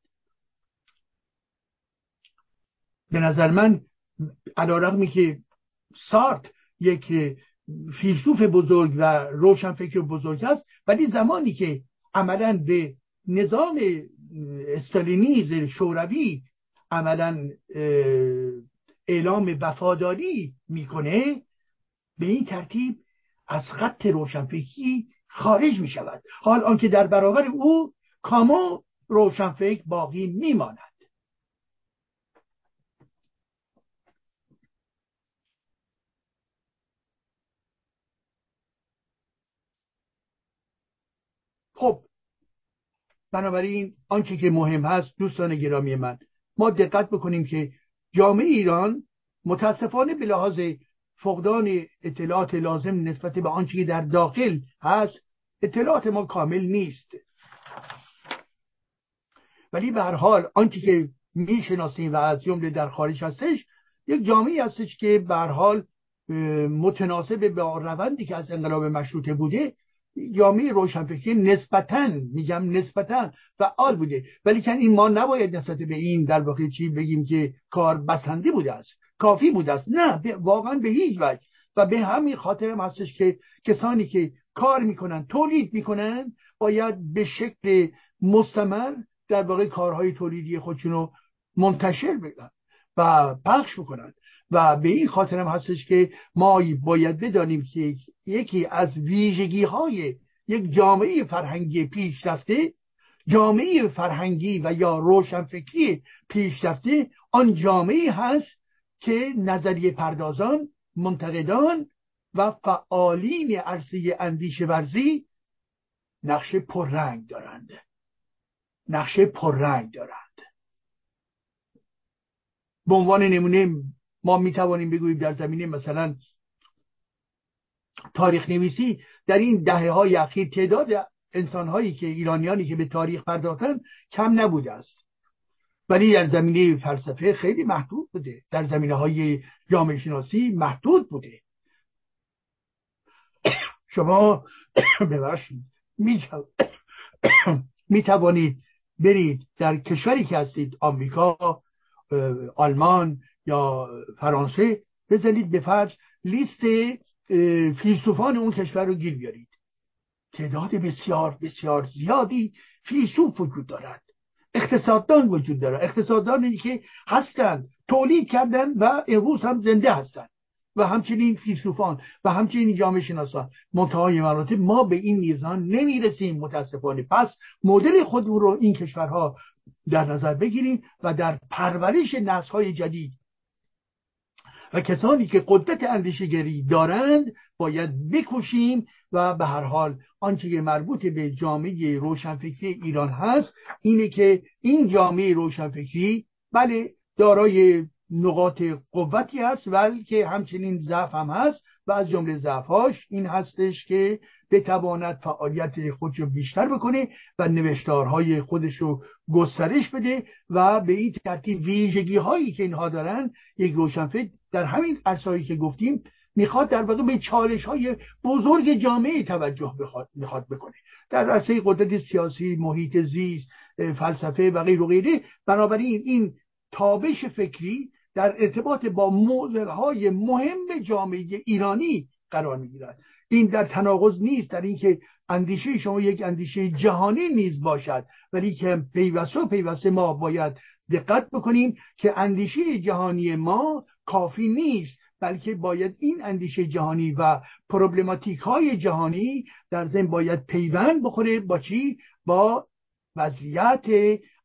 به نظر من علا که سارت یک فیلسوف بزرگ و روشنفکر بزرگ هست ولی زمانی که عملا به نظام استالینیز شوروی عملا اعلام وفاداری می‌کنه به این ترتیب از خط روشنفکری خارج می شود حال آنکه در برابر او کامو روشنفکر باقی میماند. خب بنابراین آنچه که مهم هست دوستان گرامی من ما دقت بکنیم که جامعه ایران متاسفانه به لحاظ فقدان اطلاعات لازم نسبت به آنچه که در داخل هست اطلاعات ما کامل نیست. ولی به هر حال آنچه که می‌شناسیم و از جمله در خارج هستش یک جامعه هستش که به هر حال متناسب با روندی که از انقلاب مشروطه بوده جامعه روشنفکری نسبتا میگم نسبتا فعال بوده. ولی که این ما نباید نسبت به این در واقع چی بگیم که کار بسنده بوده است کافی بوده است. نه واقعا به هیچ وجه. و به همین خاطر هم هستش که کسانی که کار می‌کنن تولید می‌کنن باید به شکل مستمر در واقع کارهای تولیدی خودشون رو منتشر بدن و پخش بکنن. و به این خاطر هم هستش که ما باید بدانیم که یکی از ویژگی های یک جامعه فرهنگی پیشرفته جامعه فرهنگی و یا روشنفکری پیشرفته آن جامعه هست که نظریه پردازان منتقدان و فعالین عرصه اندیشه ورزی نقش پررنگ دارند. نقش پررنگ دارند. به عنوان نمونه ما می توانیم بگوییم در زمینه مثلا تاریخ نویسی در این دهه های اخیر تعداد انسان هایی که ایرانیانی که به تاریخ پرداختن کم نبوده است. ولی در زمینه فلسفه خیلی محدود بوده. در زمینه های جامعه شناسی محدود بوده. شما ببخشید. می توانید برید در کشوری که هستید آمریکا آلمان یا فرانسه بزنید به فرض لیست فیلسوفان اون کشور رو گیر بیارید. تعداد بسیار بسیار زیادی فیلسوف وجود دارد. اقتصاددان وجود دارد اقتصاددانی که هستند تولید کردن و امروز هم زنده هستند و همچنین فیلسوفان و همچنین جامعه شناسان. منتهای مراتب ما به این میزان نمی‌رسیم متاسفانه. پس مدل خودمون رو این کشورها در نظر بگیریم و در پرورش نسل جدید و کسانی که قدرت اندیشگری دارند باید بکشیم و به هر حال آنچه مربوط به جامعه روشنفکری ایران هست اینه که این جامعه روشنفکری بله دارای نقاط قوتی هست ولی که همچنین ضعف هم هست و از جمله ضعفهاش این هستش که بتواند فعالیت خودش رو بیشتر بکنه و نوشتارهای خودش رو گسترش بده و به این ترتیب ویژگی هایی که اینها دارن یک روشنفکر در همین عرصه‌ای که گفتیم می‌خواد در واقع به چالش های بزرگ جامعه توجه بخواد می‌خواد بکنه. در عرصه قدرت سیاسی محیط زیست فلسفه و غیر و غیره بنابراین این تابش فکری در ارتباط با های مهم جامعه ایرانی قرار می‌گیرد. این در تناقض نیست در اینکه اندیشه شما یک اندیشه جهانی نیز باشد ولی که پیوسته و پیوسته ما باید دقت بکنیم که اندیشه جهانی ما کافی نیست بلکه باید این اندیشه جهانی و پروبلماتیک های جهانی در ضمن باید پیوند بخوره با چی؟ با وضعیت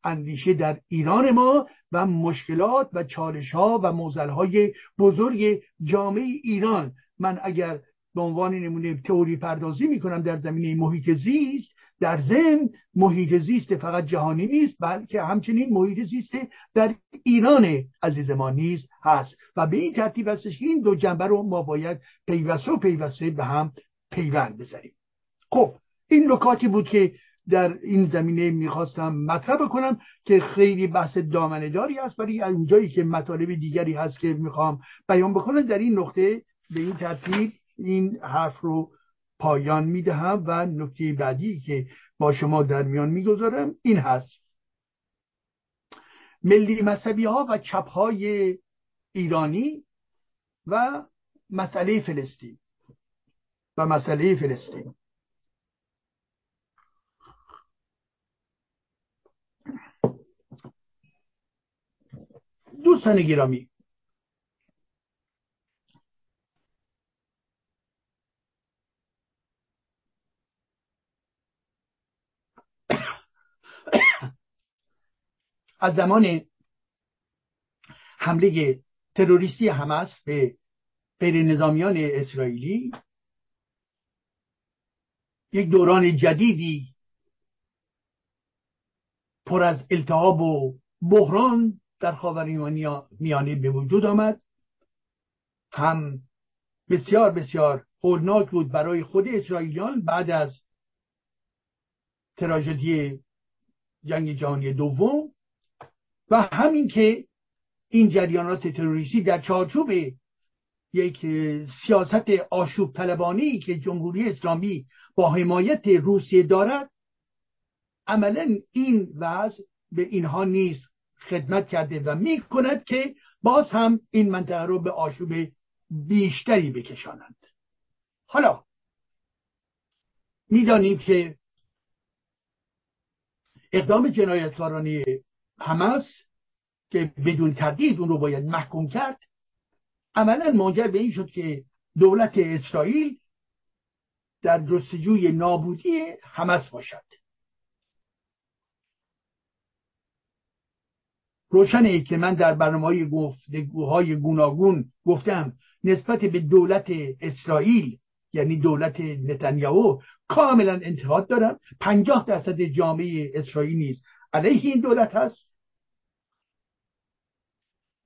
اندیشه در ایران ما و مشکلات و چالش ها و موزل های بزرگ جامعه ایران. من اگر به عنوان نمونه تئوری پردازی می‌کنم در زمینه محیط زیست در ضمن محیط زیست فقط جهانی نیست بلکه همچنین محیط زیست در ایران عزیز ما نیز هست. و به این ترتیب هستش که این دو جنبه رو ما باید پیوسته و پیوسته به هم پیوند بذاریم خب این نکاتی بود که در این زمینه می‌خواستم مطرح کنم که خیلی بحث دامنهداری است ولی اونجایی که مطالب دیگری هست که می‌خوام بیان بکنم در این نقطه به این ترتیب این حرف رو پایان می‌دهم و نکته بعدی که با شما در میان می‌گذارم این هست. ملی مذهبی ها و چپ های ایرانی و مسئله فلسطین و مسئله فلسطین. دوستان گرامی. از زمان حمله تروریستی حماس به غیر نظامیان اسرائیلی یک دوران جدیدی پر از التهاب و بحران در خاورمیانه به وجود آمد. هم بسیار بسیار هولناک بود برای خود اسرائیلیان بعد از تراژدی جنگ جهانی دوم و همین که این جریانات تروریستی در چارچوب یک سیاست آشوب طلبانی که جمهوری اسلامی با حمایت روسیه دارد عملا این وضع به اینها نیز خدمت کرده و می کند که باز هم این منطقه رو به آشوب بیشتری بکشانند. حالا می‌دانیم که اقدام جنایتکارانه حماس که بدون تردید اون رو باید محکوم کرد عملا منجر به این شد که دولت اسرائیل در جستجوی نابودی حماس باشد. روشنه که من در برنامه گفتگوهای گوناگون گفتم نسبت به دولت اسرائیل یعنی دولت نتانیاهو کاملا انتقاد دارم. پنجاه درصد جامعه اسرائیل نیست علیه این دولت هست.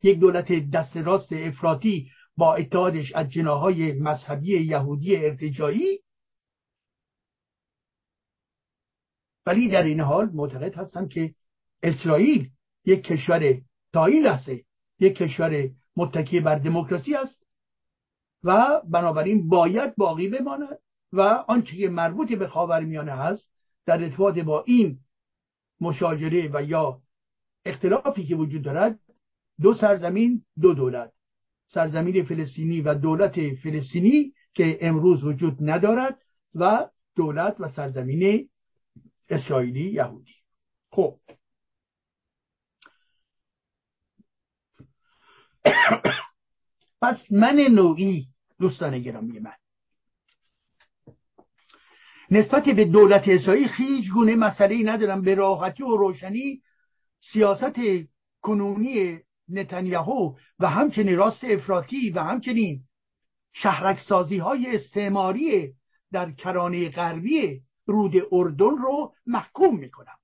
یک دولت دست راست افراطی با اتحادش از جناهای مذهبی یهودی ارتجایی. ولی در این حال معتقد هستم که اسرائیل یک کشور تا لحظه یک کشور متکی بر دموکراسی است. و بنابراین باید باقی بماند و آنچه که مربوط به خاورمیانه هست در ارتباط با این مشاجره و یا اختلافی که وجود دارد دو سرزمین دو دولت. سرزمین فلسطینی و دولت فلسطینی که امروز وجود ندارد و دولت و سرزمین اسرائیلی یهودی. خب پس من نوعی دوستان گرامی من. نسبت به دولت اسرائیل هیچ گونه مسئله ندارم. به راحتی و روشنی سیاست کنونی نتانیاهو و همچنین راست افراطی و همچنین شهرک سازی های استعماری در کرانه غربی رود اردن رو محکوم می‌کنم.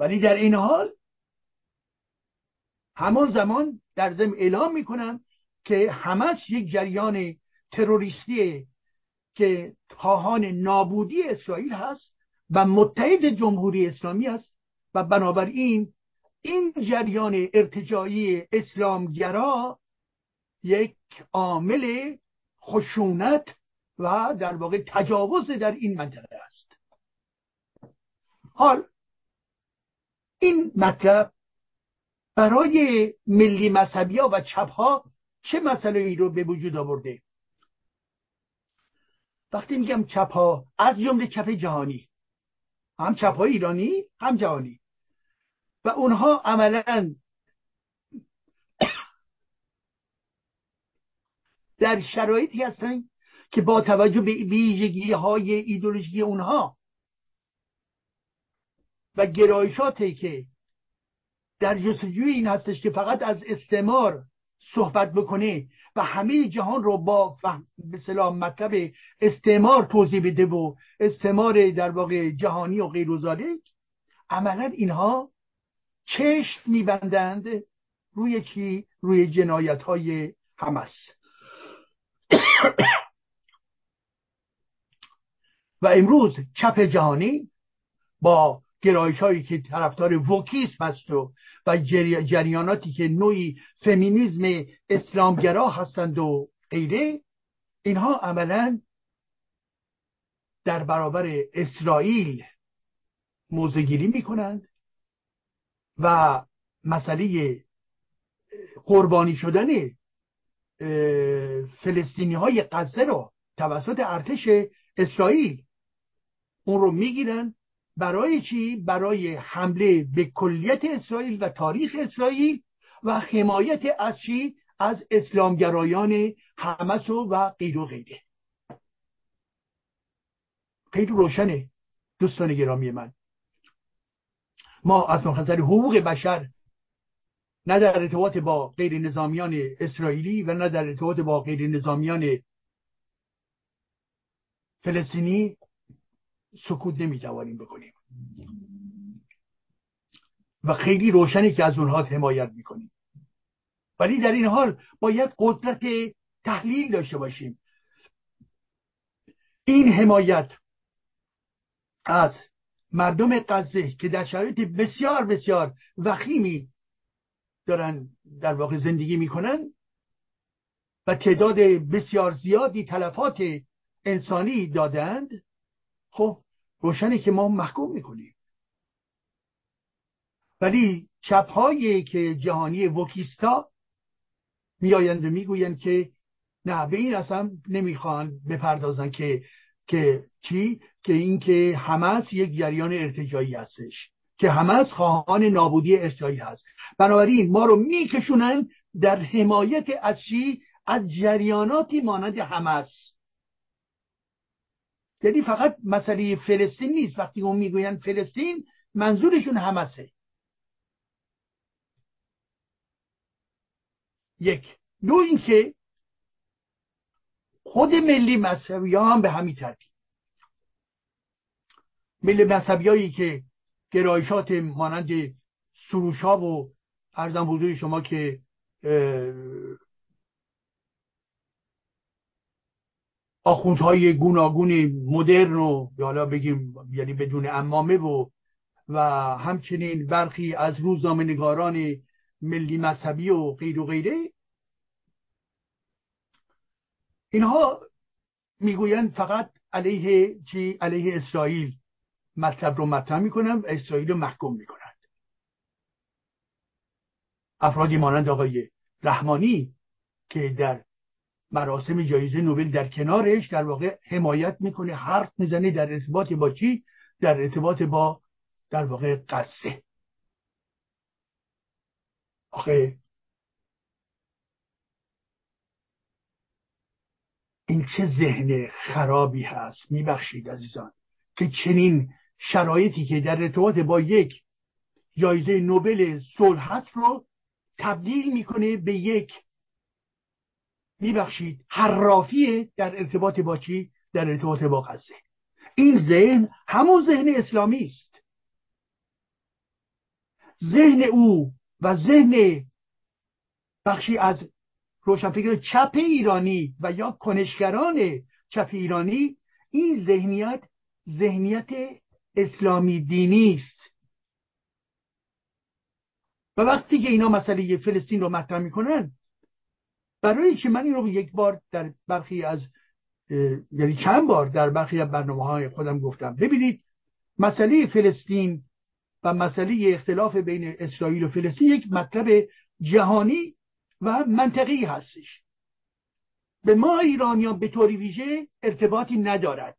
ولی در این حال همان زمان در زم اعلام می‌کنم که همش یک جریان تروریستی که خواهان نابودی اسرائیل هست و متحد جمهوری اسلامی است و بنابراین این جریان ارتجایی اسلامگرا یک عامل خشونت و در واقع تجاوز در این منطقه است. حال این مطلب برای ملی مذهبی ها و چپ ها چه مسئله ای رو به وجود آورده؟ وقتی میگم چپ ها از جمله چپ جهانی. هم چپ های ایرانی هم جهانی. و اونها عملا در شرایطی هستن که با توجه به ویژگی های ایدولوژی اونها و گرایشاتی که در جستجوی این هستش که فقط از استعمار صحبت بکنه و همه جهان رو با به مطلب استعمار توضیح بده و استعمار در واقع جهانی و غیر و عملا اینها چشم میبندند روی چی؟ روی جنایت های حمس و امروز چپ جهانی با گرایش هایی که طرفدار وکیسم هست و و جریاناتی که نوعی فمینیزم اسلامگرا هستند و غیره اینها عملا در برابر اسرائیل موزگیری می‌کنند و مسئله قربانی شدن فلسطینی های قصه رو توسط ارتش اسرائیل اون رو می‌گیرن برای چی؟ برای حمله به کلیت اسرائیل و تاریخ اسرائیل و حمایت از چی؟ از اسلامگرایان حمس و غیر و غیره خیلی روشنه دوستان گرامی من ما از منحصر حقوق بشر نه در ارتباط با غیر نظامیان اسرائیلی و نه در ارتباط با غیر نظامیان فلسطینی سکوت نمی‌توانیم بکنیم. و خیلی روشنی که از اونها حمایت می‌کنیم. ولی در این حال باید قدرت تحلیل داشته باشیم. این حمایت از مردم غزه که در شرایط بسیار بسیار وخیمی دارن در واقع زندگی می‌کنن و تعداد بسیار زیادی تلفات انسانی دادند خب روشنه که ما محکوم می‌کنیم. ولی چپهایی که جهانی وکیستا میآیند و می‌گویند که نه به این اصلا نمی‌خوان بپردازن که که چی؟ که اینکه حماس یک جریان ارتجایی هستش که حماس خواهان نابودی اسرائیل هست. بنابراین ما رو میکشونن در حمایت از چی؟ از جریاناتی مانند حماس. یعنی فقط مسئله فلسطین نیست. وقتی اون می‌گوین فلسطین منظورشون همسه یک. دو اینکه خود ملی مذهبی ها هم به همین ترتیب. ملی مذهبی هایی که گرایشات مانند سروش ها و ارزم حضور شما که آخوندهای گوناگون مدرن و حالا بگیم یعنی بدون امامه و و همچنین برخی از روزنامه نگاران ملی مذهبی و غیر و غیره. اینها می‌گویند فقط علیه چی؟ علیه اسرائیل مطلب رو مطرح می‌کنن و اسرائیل رو محکوم می‌کنند. افرادی مانند آقای رحمانی که در مراسم جایزه نوبل در کنارش در واقع حمایت می‌کنه حرف می‌زنه در ارتباط با چی؟ در ارتباط با در واقع قصه. آخه این چه ذهن خرابی هست میبخشید عزیزان که چنین شرایطی که در ارتباط با یک جایزه نوبل صلح هست رو تبدیل می‌کنه به یک میبخشید. حرافیه در ارتباط با چی؟ در ارتباط با غزه. این ذهن همون ذهن اسلامی است. ذهن او و ذهن بخشی از روشنفکر چپ ایرانی و یا کنشگران چپ ایرانی این ذهنیت ذهنیت اسلامی دینی است. و وقتی که اینا مسئله فلسطین رو مطرح می‌کنن برای که من این رو یک بار در برخی از یعنی چند بار در برخی از برنامه های خودم گفتم. ببینید مسئله فلسطین و مسئله اختلاف بین اسرائیل و فلسطین یک مطلب جهانی و منطقی هستش. به ما ایرانیان به طوری ویژه ارتباطی ندارد.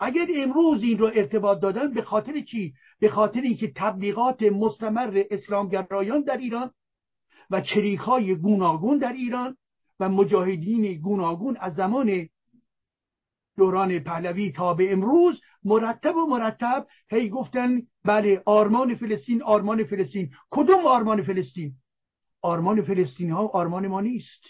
اگر امروز این رو ارتباط دادن به خاطر چی؟ به خاطر اینکه تبلیغات مستمر اسلامگرایان در ایران و چریک های گوناگون در ایران و مجاهدین گوناگون از زمان دوران پهلوی تا به امروز مرتب و مرتب هی گفتن بله آرمان فلسطین آرمان فلسطین. کدوم آرمان فلسطین؟ آرمان فلسطین ها آرمان ما نیست.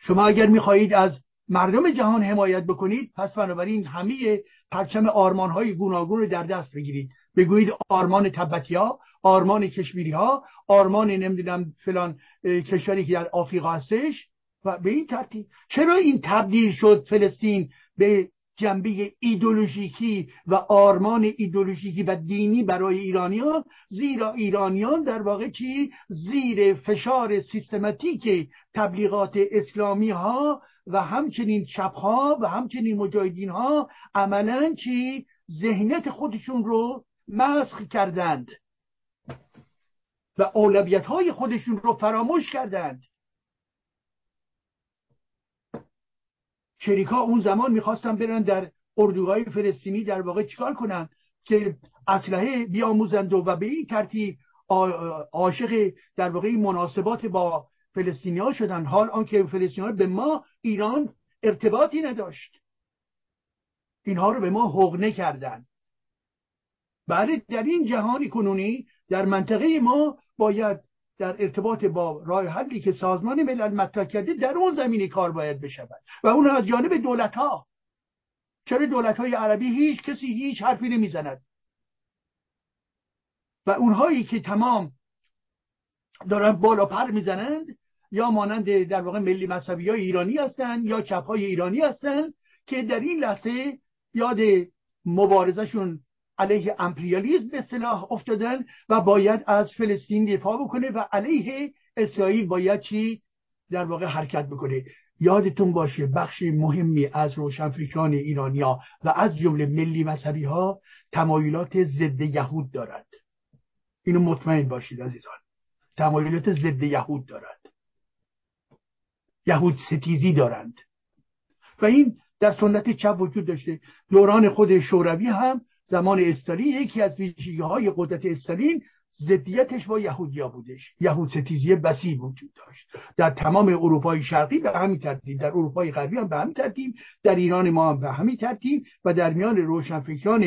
شما اگر می‌خواهید از مردم جهان حمایت بکنید پس بنابراین همه پرچم آرمان های گوناگون رو در دست بگیرید. بگویید آرمان تبتی ها آرمان کشمیری ها آرمان نمی‌دونم فلان کشوری که در آفریقا هستش. و به این ترتیب چرا این تبدیل شد فلسطین به جنبه ایدولوژیکی و آرمان ایدولوژیکی و دینی برای ایرانیان زیرا ایرانیان در واقع چی؟ زیر فشار سیستماتیک تبلیغات اسلامی ها و همچنین چپ ها و همچنین مجاهدین ها عملا چی؟ ذهنیت خودشون رو مسخ کردند و اولویت های خودشون رو فراموش کردند. شریکا اون زمان می‌خواستن برن در اردوهای فلسطینی در واقع چیکار کنن که اسلحه بیاموزند و به این ترتیب عاشق در واقع مناسبات با فلسطینی ها شدن. حال آنکه فلسطینی ها به ما ایران ارتباطی نداشت. اینها رو به ما حقنه کردن بله در این جهانی کنونی در منطقه ما باید در ارتباط با راه حلی که سازمان ملل مطرح کرده در اون زمینی کار باید بشود و اون از جانب دولت ها چرا دولت های عربی هیچ کسی هیچ حرفی نمی‌زند؟ و اونهایی که تمام دارن بالا پر می‌زنند یا مانند در واقع ملی مذهبی های ایرانی هستند یا چپ های ایرانی هستند که در این لحظه یاد مبارزشون علیه امپریالیزم به صلاح افتادن و باید از فلسطین دفاع بکنه و علیه اسرائیل باید چی در واقع حرکت بکنه. یادتون باشه بخش مهمی از روشنفکران ایرانیا و از جمله ملی مذهبی ها تمایلات ضد یهود دارند. اینو مطمئن باشید عزیزان. تمایلات ضد یهود دارند. یهود ستیزی دارند. و این در سنت چپ وجود داشته. دوران خود شوروی هم زمان استالین یکی از ویژگی های قدرت استالین ضدیتش با یهودیا بودش. یهود ستیزی بسی وجود داشت. در تمام اروپای شرقی به همین ترتیب در اروپای غربی هم به همین ترتیب در ایران ما هم به همین ترتیب و در میان روشنفکران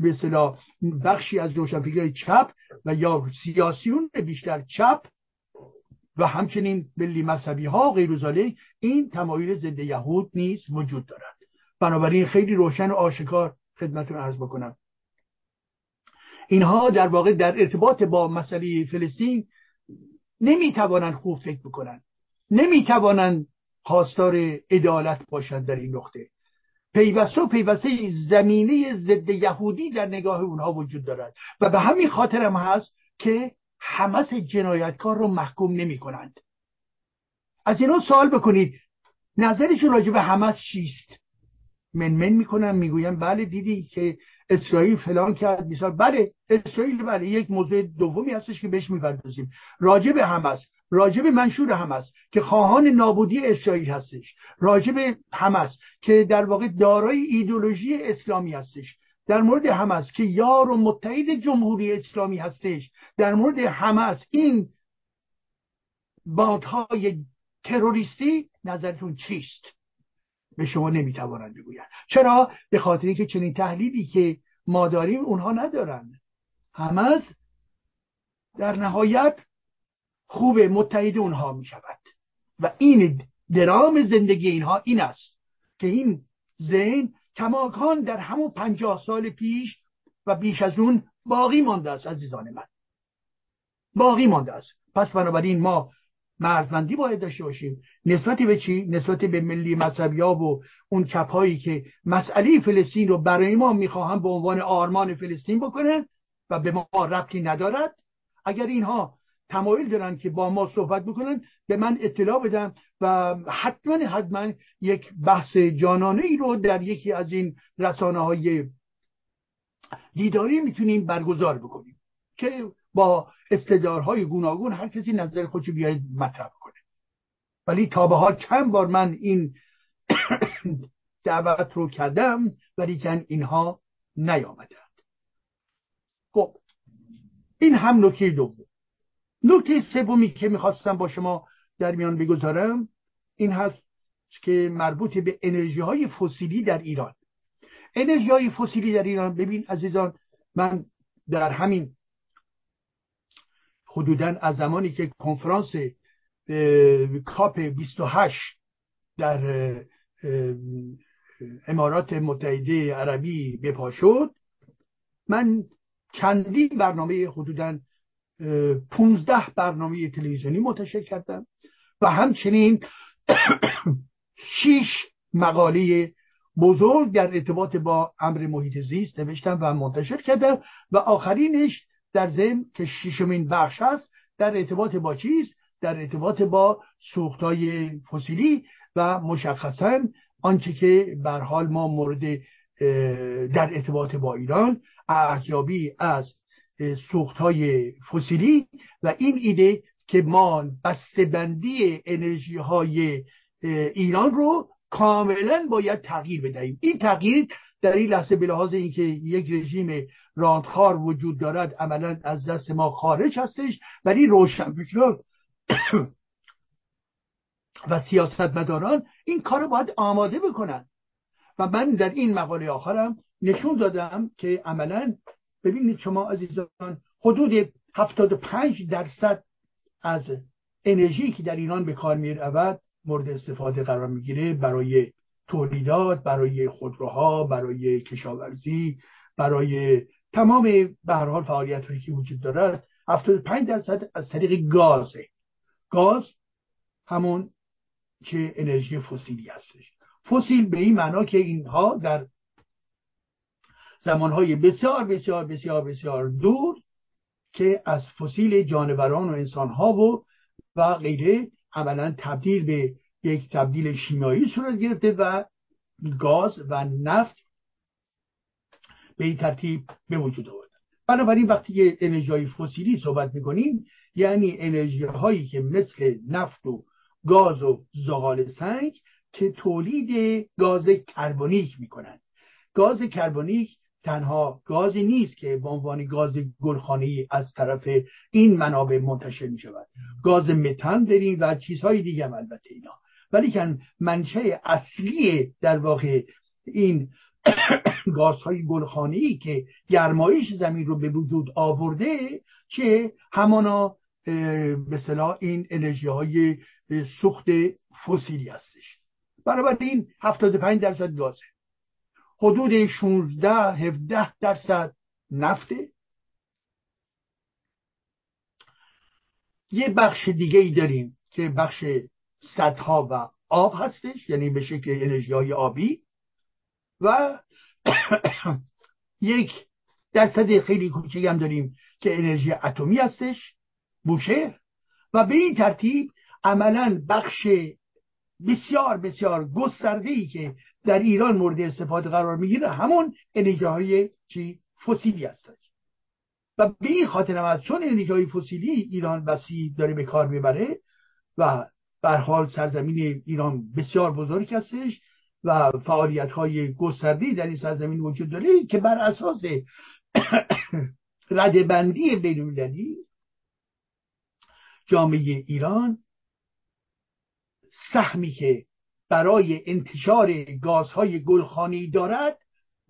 به اصطلاح بخشی از روشنفکران چپ و یا سیاسیون بیشتر چپ و همچنین ملی مذهبی ها غیر این تمایل ضد یهود نیز وجود دارد. بنابراین خیلی روشن و آشکار خدمتتون عرض بکنم. اینها در واقع در ارتباط با مسئله فلسطین نمی‌توانند خوب فکر بکنند. نمی‌توانند خواستار عدالت باشند در این نقطه. پیوسته و پیوسته زمینه ضد یهودی در نگاه اونها وجود دارد. و به همین خاطر هم هست که حمس جنایتکار رو محکوم نمی کنند از اینا سوال بکنید نظرشون راجع به حمس چیست؟ منمن می‌کنن می‌گویم بله دیدی که اسرائیل فلان کرد مثال بله اسرائیل بله یک موضوع دومی هستش که بهش می‌پردازیم. راجع به حمس راجع به منشور حمس که خواهان نابودی اسرائیل هستش. راجع به حمس که در واقع دارای ایدولوژی اسلامی هستش. در مورد حمس که یار و متحد جمهوری اسلامی هستش. در مورد حمس این بادهای تروریستی نظرتون چیست؟ به شما نمی‌توانند بگویند. چرا؟ به خاطر که چنین تحلیلی که ما داریم اونها ندارند حمس در نهایت خوب متحد اونها می شود و این درام زندگی اینها این است که این ذهن کماکان در همون پنجاه سال پیش و بیش از اون باقی مانده است عزیزان من. باقی مانده است. پس بنابراین ما مرزمندی باید داشته باشیم. نسبتی به چی؟ نسبت به ملی مذهبی ها و اون کپهایی که مسئله فلسطین رو برای ما می‌خواهند به عنوان آرمان فلسطین بکنن و به ما ربطی ندارد. اگر اینها تمایل دارن که با ما صحبت بکنن به من اطلاع بدن و حتما حتما یک بحث جانانه ای رو در یکی از این رسانه های دیداری می‌تونیم برگزار بکنیم. که با استدارهای گوناگون هر کسی نظر خودشو بیاید مطرح کنه. ولی تا به حال چند بار من این دعوت رو کردم ولی کن اینها نیامدند. خب این هم نکته دوم. نکته سومی که می‌خواستم با شما در میان بگذارم این هست که مربوط به انرژی های فسیلی در ایران. انرژی های فسیلی در ایران ببین عزیزان من در همین حدودا از زمانی که کنفرانس کاپ 28 در امارات متحده عربی بپا شد من چندین برنامه حدودا 15 برنامه تلویزیونی منتشر کردم و همچنین شیش مقاله بزرگ در ارتباط با امر محیط زیست نوشتم و منتشر کردم و آخرینش در ضمن که ششمین بخش هست در ارتباط با چیز در ارتباط با سوختهای فسیلی و مشخصا آنچه که بر حال ما مورد در ارتباط با ایران ارزیابی از سوختهای فسیلی و این ایده که ما بسته‌بندی انرژی های ایران رو کاملا باید تغییر بدهیم. این تغییر در این لحظه به لحاظ اینکه یک رژیم راندخار وجود دارد عملا از دست ما خارج هستش. ولی روشنفکران و سیاستمداران این کار باید آماده بکنن. و من در این مقاله آخرم نشون دادم که عملا ببینید شما عزیزان حدود 75 درصد از انرژی که در ایران به کار می رود مورد استفاده قرار می‌گیره برای تولیدات برای خودروها برای کشاورزی برای تمام به هر حال فعالیت هایی که وجود دارد 75 درصد از طریق گازه گاز همون که انرژی فسیلی هستش. فسیل به این معنا که اینها در زمانهای بسیار بسیار بسیار بسیار دور که از فسیل جانوران و انسانها و و غیره عملا تبدیل به یک تبدیل شیمیایی صورت گرفته و گاز و نفت به این ترتیب به وجود آورد. بنابراین وقتی که انرژی فسیلی صحبت می‌کنیم یعنی انرژی هایی که مثل نفت و گاز و زغال سنگ که تولید گاز کربونیک می‌کنند. گاز کربونیک تنها گازی نیست که به عنوان گاز گلخانه‌ای از طرف این منابع منتشر می شود گاز متن داریم و چیزهای دیگه هم البته اینا. ولی که منشه اصلی در واقع این گازهای گلخانه‌ای که گرمایش زمین رو به وجود آورده چه همانا مثلا این انرژی های سوخت فسیلی هستش. این 75 درصد گازه. حدود 16 17 درصد نفته. یه بخش دیگه ای داریم که بخش صدها و آب هستش یعنی به شکل انرژی های آبی. و یک درصد خیلی کوچکی هم داریم که انرژی اتمی هستش بوشه. و به این ترتیب عملا بخش بسیار بسیار گسترده ای که در ایران مورد استفاده قرار می‌گیره همون انرژی های چی؟ فسیلی هستش. و به این خاطر چون انرژی های فسیلی ایران وسیع داره به کار می‌بره و بر حال سرزمین ایران بسیار بزرگ هستش و فعالیت های گسترده در این سرزمین وجود داره که بر اساس ردبندی بینالمللی جامعه ایران سهمی که برای انتشار گازهای گلخانی دارد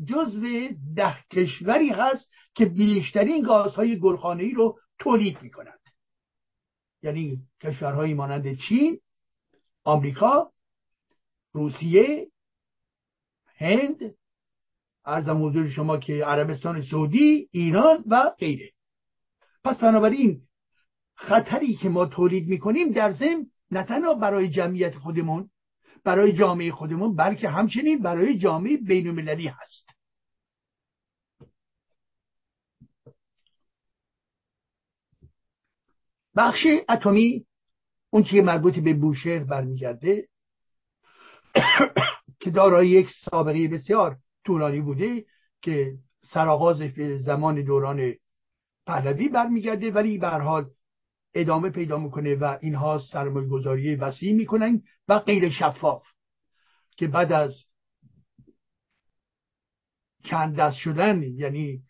جزو ده کشوری هست که بیشترین گازهای گلخانه‌ای رو تولید می کند یعنی کشورهایی مانند چین آمریکا روسیه هند ارزم حضور شما که عربستان سعودی ایران و غیره. پس بنابراین خطری که ما تولید می‌کنیم در ضمن نه تنها برای جمعیت خودمون برای جامعه خودمون بلکه همچنین برای جامعه بین المللی هست. بخش اتمی اون چیه مربوط به بوشهر برمیگرده. که دارای یک سابقه بسیار طولانی بوده که سرآغاز به زمان دوران پهلوی برمیگرده ولی به حال ادامه پیدا می‌کنه و اینها سرمایه گذاری وسیع می‌کنن و غیر شفاف که بعد از چند دست شدن یعنی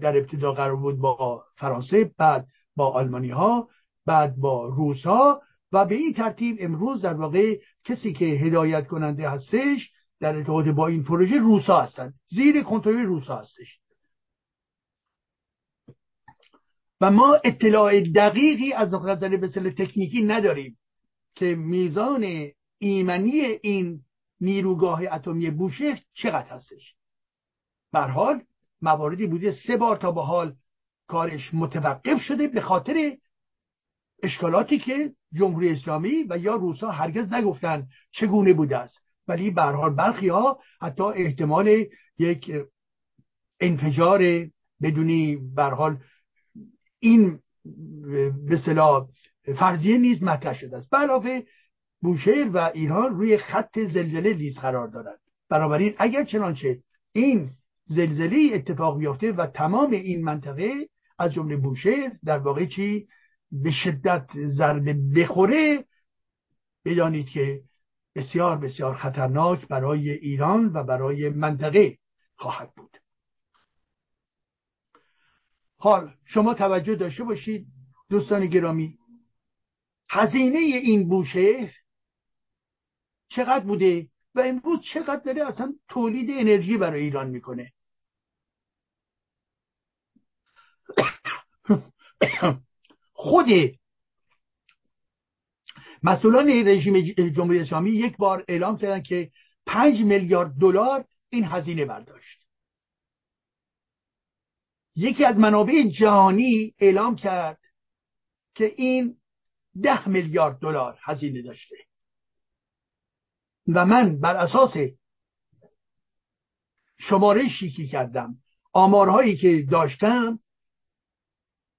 در ابتدا قرار بود با فرانسه بعد با آلمانی ها بعد با روس ها و به این ترتیب امروز در واقع کسی که هدایت کننده هستش در ارتباط با این پروژه روسا هستند زیر کنترل روسا هستش. و ما اطلاع دقیقی از نظر به تکنیکی نداریم که میزان ایمنی این نیروگاه اتمی بوشهر چقدر هستش. حال مواردی بوده سه بار تا به حال کارش متوقف شده به خاطر اشکالاتی که جمهوری اسلامی و یا روسا هرگز نگفتن چگونه بوده است. ولی به حال برخی ها حتی احتمال یک انفجار بدونی به حال این به صلاح فرضیه نیز مطرح شده است. علاوه بوشهر و ایران روی خط زلزله لیز قرار دارند. بنابراین اگر چنانچه این زلزله اتفاق بیفته و تمام این منطقه از جمله بوشهر در واقع چی؟ به شدت ضربه بخوره بدانید که بسیار بسیار خطرناک برای ایران و برای منطقه خواهد بود حال شما توجه داشته باشید دوستان گرامی هزینه این بوشهر چقدر بوده و امروز چقدر داره اصلا تولید انرژی برای ایران می‌کنه خود مسئولان رژیم جمهوری اسلامی یک بار اعلام کردن که پنج میلیارد دلار این هزینه برداشت. یکی از منابع جهانی اعلام کرد که این ده میلیارد دلار هزینه داشته. و من بر اساس شمارشی که کردم آمارهایی که داشتم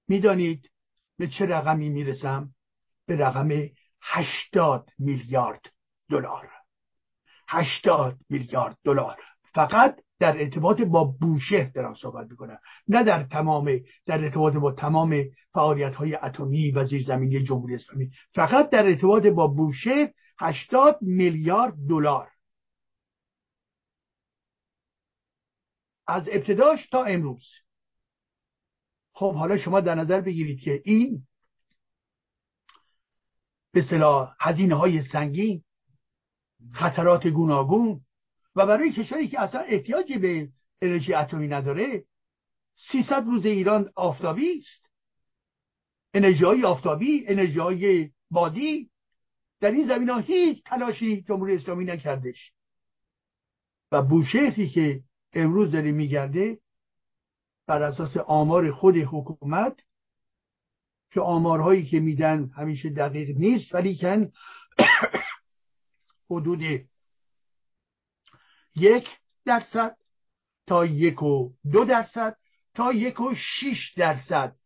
می‌دانید به چه رقمی می‌رسم؟ به رقم هشتاد میلیارد دلار. هشتاد میلیارد دلار. فقط در ارتباط با بوشهر دارم صحبت می‌کنم. نه در تمام در ارتباط با تمام فعالیت های اتمی و زیرزمینی جمهوری اسلامی. فقط در ارتباط با بوشهر 80 میلیارد دلار. از ابتداش تا امروز. خب حالا شما در نظر بگیرید که این به صلاح هزینه های سنگین خطرات گوناگون و برای کشوری که اصلا احتیاجی به انرژی اتمی نداره 300 روز ایران آفتابی است. انرژی های آفتابی انرژی های بادی در این زمین ها هیچ تلاشی جمهوری اسلامی نکردش. و بوشهری که امروز داره میگرده بر اساس آمار خود حکومت که آمارهایی که میدن همیشه دقیق نیست ولی کن حدود یک درصد تا یک و دو درصد تا یک و شیش درصد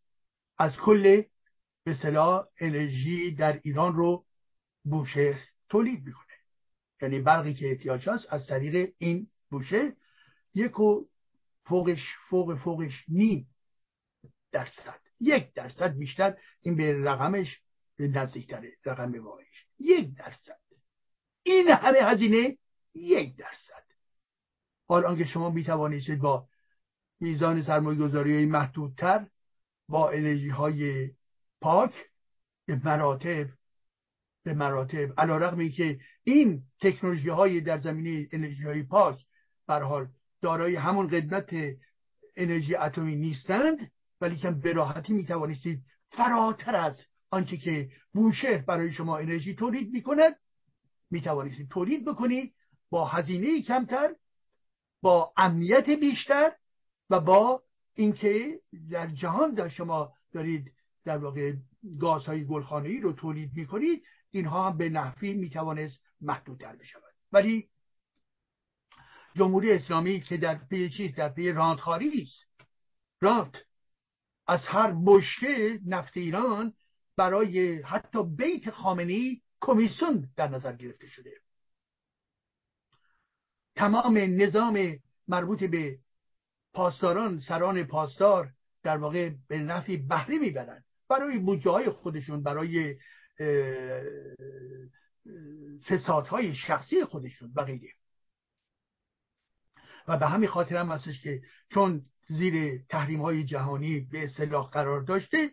از کل به صلاح انرژی در ایران رو بوشه تولید می‌کنه. یعنی برقی که احتیاج هست از طریق این بوشه یک و فوقش فوق فوقش نیم درصد. یک درصد بیشتر این به رقمش نزدیکتره رقم واقعیش یک درصد. این همه هزینه یک درصد. حال آنکه شما می توانید با میزان سرمایه گذاری محدودتر با انرژی های پاک به مراتب به مراتب علا رقم که این تکنولوژی های در زمینه انرژی های پاک حال دارای همون قدمت انرژی اتمی نیستند ولی که به راحتی می توانستید فراتر از آنچه که بوشهر برای شما انرژی تولید می کند می توانستید تولید بکنید با هزینه کمتر با امنیت بیشتر و با اینکه در جهان در شما دارید در واقع گازهای گلخانه‌ای رو تولید می‌کنید اینها هم به نحوی می‌توانست محدودتر بشود. ولی جمهوری اسلامی که در پی چیز در پی رانت‌خواری است رانت از هر بشکه نفت ایران برای حتی بیت خامنه‌ای کمیسیون در نظر گرفته شده. تمام نظام مربوط به پاسداران سران پاسدار در واقع به نفی بهره می‌برند. برای بودجه های خودشون برای فسادهای شخصی خودشون و غیره. و به همین خاطر هم هستش که چون زیر تحریم های جهانی به اصطلاح قرار داشته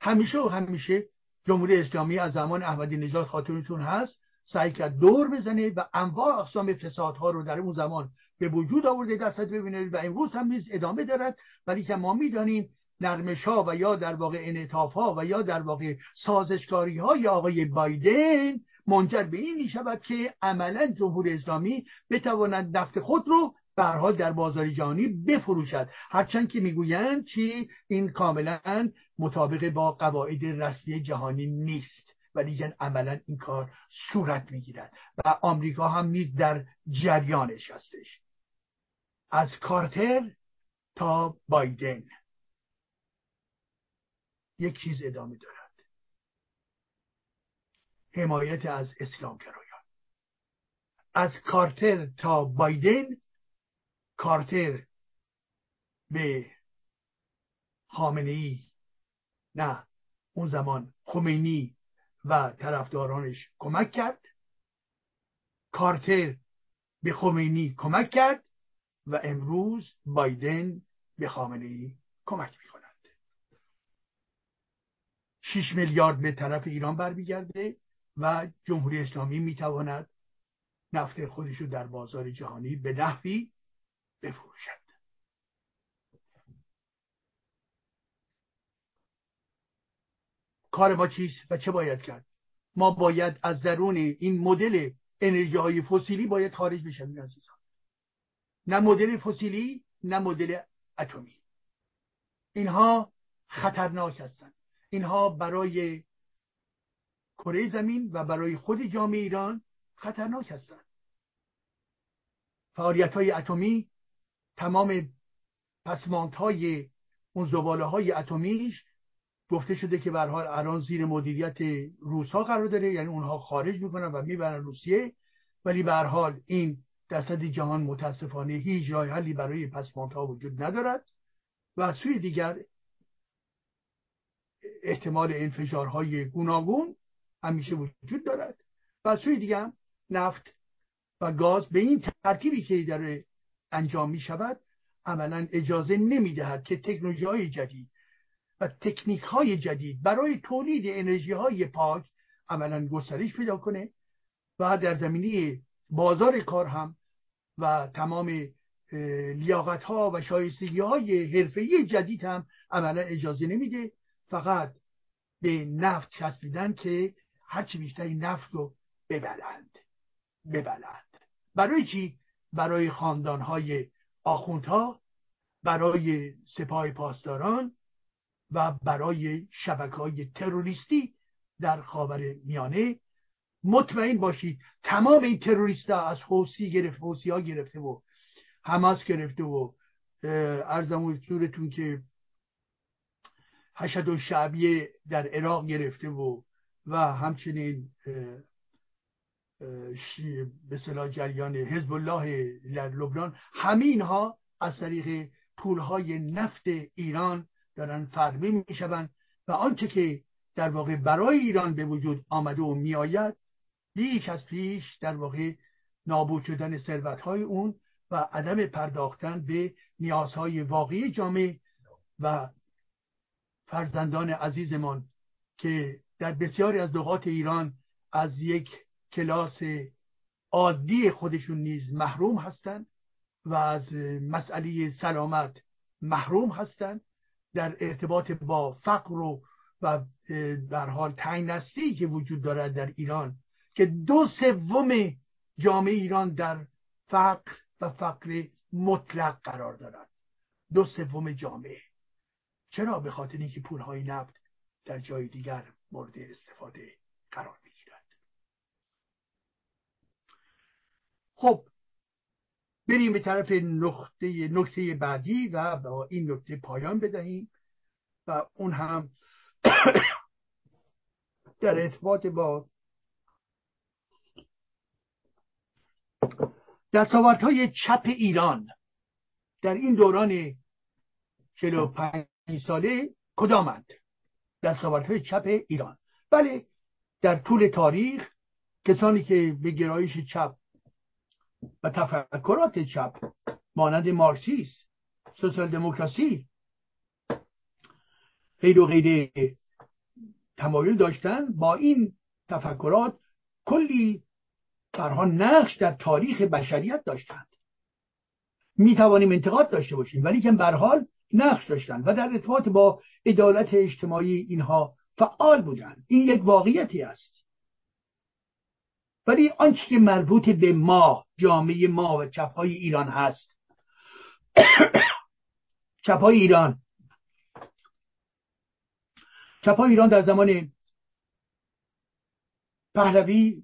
همیشه و همیشه جمهوری اسلامی از زمان احمدی نژاد خاطرتون هست سعی کرد دور بزنه و انواع اقسام فسادها رو در اون زمان به وجود آورده در سطح ببینید و امروز هم نیز ادامه دارد. ولی که ما می‌دانیم نرمش ها و یا در واقع انعطاف ها و یا در واقع سازشکاری های آقای بایدن منجر به این می شود که عملا جمهوری اسلامی بتواند نفت خود رو برها در بازار جهانی بفروشد. هرچند که می‌گویند چی؟ این کاملا مطابق با قواعد رسمی جهانی نیست. ولی عملا این کار صورت می‌گیرد و آمریکا هم نیز در جریانش هستش از کارتر تا بایدن. یک چیز ادامه دارد. حمایت از اسلام کرایان از کارتر تا بایدن کارتر به خامنه ای. نه اون زمان خمینی و طرفدارانش کمک کرد. کارتر به خمینی کمک کرد و امروز بایدن به خامنه ای کمک می کند 6 میلیارد به طرف ایران برمیگرده و جمهوری اسلامی می‌تواند نفت خودش رو در بازار جهانی به نحوی بفروشد. کار ما چیست و چه باید کرد؟ ما باید از درون این مدل انرژی های فسیلی باید خارج بشیم عزیزان. نه مدل فسیلی نه مدل اتمی. اینها خطرناک هستند. اینها برای کره زمین و برای خود جامعه ایران خطرناک هستند. فعالیت های اتمی تمام پسمانت های اون زباله های اتمیش گفته شده که به حال الان زیر مدیریت روس ها قرار داره یعنی اونها خارج می‌کنن و می‌برن روسیه. ولی به حال این در جهان متاسفانه هیچ راه حلی برای پسمانت ها وجود ندارد. و سوی دیگر احتمال انفجارهای گوناگون همیشه وجود دارد. و سوی دیگر نفت و گاز به این ترکیبی که در انجام می شود عملا اجازه نمی دهد که تکنولوژی های جدید و تکنیک های جدید برای تولید انرژی های پاک عملا گسترش پیدا کنه و در زمینی بازار کار هم و تمام لیاقت ها و شایستگی های حرفه‌ای جدید هم عملا اجازه نمیده فقط به نفت چسبیدن که هرچی بیشتر این نفت رو ببلند ببلند. برای چی؟ برای خاندان های آخوندها برای سپاه پاسداران و برای شبکه های تروریستی در خاور میانه. مطمئن باشید تمام این تروریست ها از حوسی گرفت حوسی ها گرفته و حماس گرفته و ارزم حضورتون که حشد و شعبیه در عراق گرفته و و همچنین به صلاح جریان حزب الله در لبنان. همین ها از طریق پولهای نفت ایران دارن فرمی می‌شوند و آنچه که در واقع برای ایران به وجود آمده و میآید بیش از پیش در واقع نابود شدن ثروت های اون و عدم پرداختن به نیازهای واقعی جامعه و فرزندان عزیزمان که در بسیاری از نقاط ایران از یک کلاس عادی خودشون نیز محروم هستند و از مسئله سلامت محروم هستند در ارتباط با فقر و و در حال تنگ که وجود دارد در ایران که دو سوم جامعه ایران در فقر و فقر مطلق قرار دارد دو سوم جامعه. چرا؟ به خاطر اینکه پولهای نفت در جای دیگر مورد استفاده قرار می‌گیرد خب بریم به طرف نقطه نکته بعدی و با این نکته پایان بدهیم و اون هم در ارتباط با دستاوردهای چپ ایران در این دوران 45 ساله کدامند؟ دستاوردهای چپ ایران. بله در طول تاریخ کسانی که به گرایش چپ و تفکرات چپ مانند مارکسیسم سوسیال دموکراسی غیر و غیر تمایل داشتن با این تفکرات کلی برها نقش در تاریخ بشریت داشتند. می توانیم انتقاد داشته باشیم ولی که حال نقش داشتند و در ارتباط با عدالت اجتماعی اینها فعال بودند این یک واقعیتی است. ولی آنچه که مربوط به ما جامعه ما و چپهای ایران هست. چپهای ایران. چپهای ایران در زمان پهلوی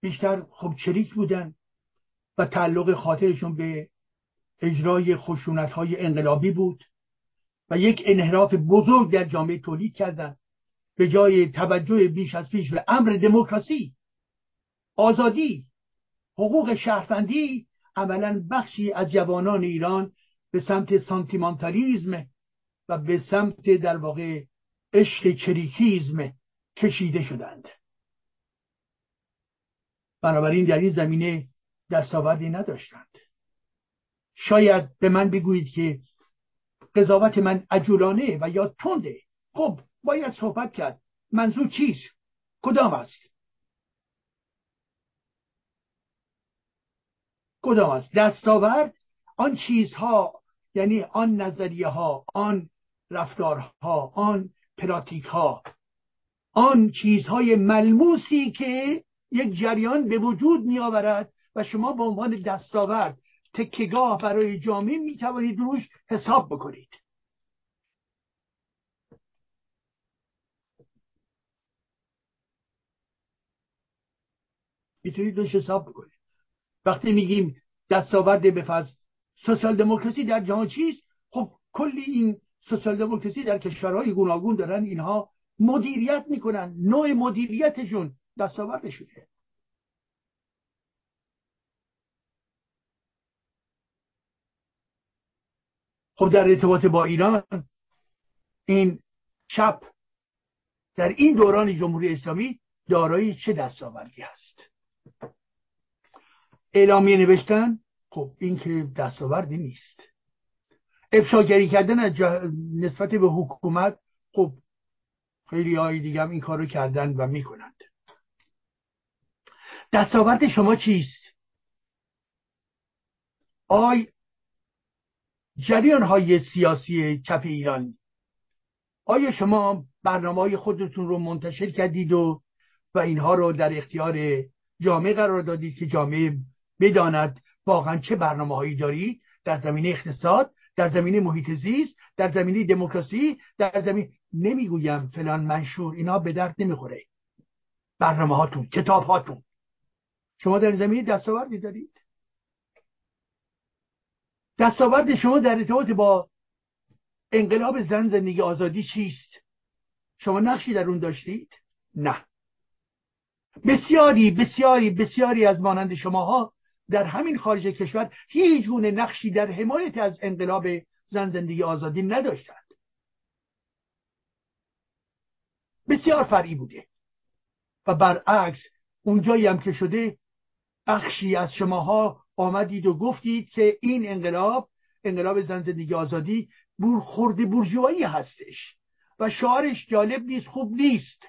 بیشتر خب چریک بودن و تعلق خاطرشون به اجرای خشونت های انقلابی بود و یک انحراف بزرگ در جامعه تولید کردند به جای توجه بیش از پیش به امر دموکراسی. آزادی حقوق شهروندی عملا بخشی از جوانان ایران به سمت سانتیمانتالیزم و به سمت در واقع عشق چریکیزم کشیده شدند. بنابراین در این زمینه دستاوردی نداشتند. شاید به من بگویید که قضاوت من عجولانه و یا تنده خب باید صحبت کرد. منظور چیست؟ کدام است؟ کدام است؟ دستاورد؟ آن چیزها یعنی آن نظریه ها آن رفتارها آن پراتیک ها آن چیزهای ملموسی که یک جریان به وجود می آورد و شما به عنوان دستاورد تکگاه برای جامعه می توانید روش حساب بکنید. می‌تونید روش حساب بکنید. وقتی میگیم دستاورد به سوسیال دموکراسی در جهان چیست؟ خب کلی این سوسیال دموکراسی در کشورهای گوناگون دارن اینها مدیریت می‌کنن. نوع مدیریتشون دستاوردشونه خب در ارتباط با ایران این چپ در این دوران جمهوری اسلامی دارای چه دستاوردی هست؟ اعلامیه نوشتن خب این که دستاوردی نیست. افشاگری کردن از نسبت به حکومت خب خیلی های دیگه هم این کار رو کردن و می‌کنند. دستاورد شما چیست؟ آی جریان های سیاسی چپ ایران آیا شما برنامه های خودتون رو منتشر کردید و و اینها رو در اختیار جامعه قرار دادید که جامعه بداند واقعا چه برنامه هایی دارید در زمینه اقتصاد در زمینه محیط زیست در زمینه دموکراسی در زمینه نمی‌گویم فلان منشور اینا به درد نمی‌خوره. برنامه هاتون کتاب هاتون شما در زمینه دستاوردی دارید؟ دستاورد شما در ارتباط با انقلاب زن زندگی آزادی چیست؟ شما نقشی در اون داشتید؟ نه. بسیاری بسیاری بسیاری از مانند شماها در همین خارج کشور هیچ گونه نقشی در حمایت از انقلاب زن زندگی آزادی نداشتند. بسیار فرعی بوده و برعکس اونجایی هم که شده بخشی از شماها آمدید و گفتید که این انقلاب انقلاب زن زندگی آزادی خورد برجوهایی هستش و شعارش جالب نیست خوب نیست.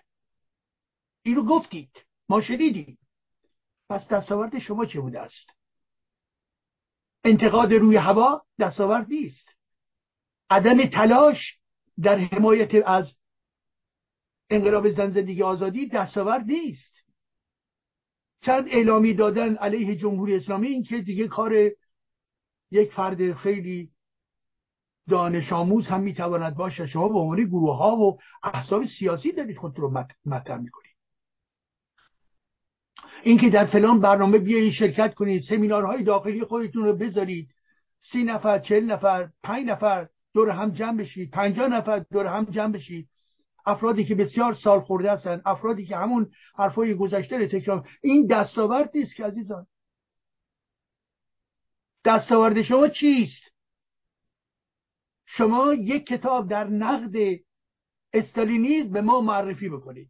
اینو گفتید ما شنیدیم. پس دستاورد شما چه بوده است؟ انتقاد روی هوا دستاورد نیست. عدم تلاش در حمایت از انقلاب زن زندگی آزادی دستاورد نیست. چند اعلامی دادن علیه جمهوری اسلامی این که دیگه کار یک فرد خیلی دانش آموز هم می‌تواند باشه. شما به عنوان گروه ها و احزاب سیاسی دارید خود رو مطرح می‌کنید. اینکه در فلان برنامه بیایید شرکت کنید سمینارهای داخلی خودتون رو بذارید. سی نفر چل نفر پنج نفر دور هم جمع بشید. پنجاه نفر دور هم جمع بشید. افرادی که بسیار سال خورده هستند افرادی که همون حرفای گذشته رو تکرار این دستاورد نیست که عزیزان. دستاورد شما چیست؟ شما یک کتاب در نقد استالینیزم به ما معرفی بکنید.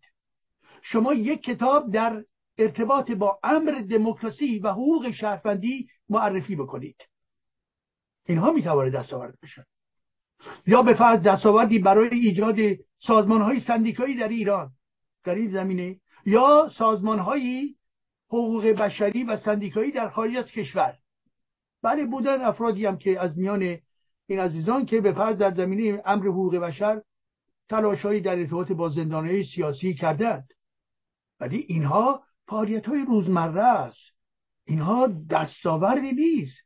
شما یک کتاب در ارتباط با امر دموکراسی و حقوق شهروندی معرفی بکنید. اینها می‌تواند دستاورد بشن. یا به فرض دستاوردی برای ایجاد سازمان های سندیکایی در ایران در این زمینه یا سازمان های حقوق بشری و سندیکایی در خارج از کشور. بله بودن افرادی هم که از میان این عزیزان که به فرض در زمینه امر حقوق بشر تلاشهایی در ارتباط با زندانهای سیاسی کردند. ولی اینها فعالیت های روزمره است. اینها دستاوردی نیست.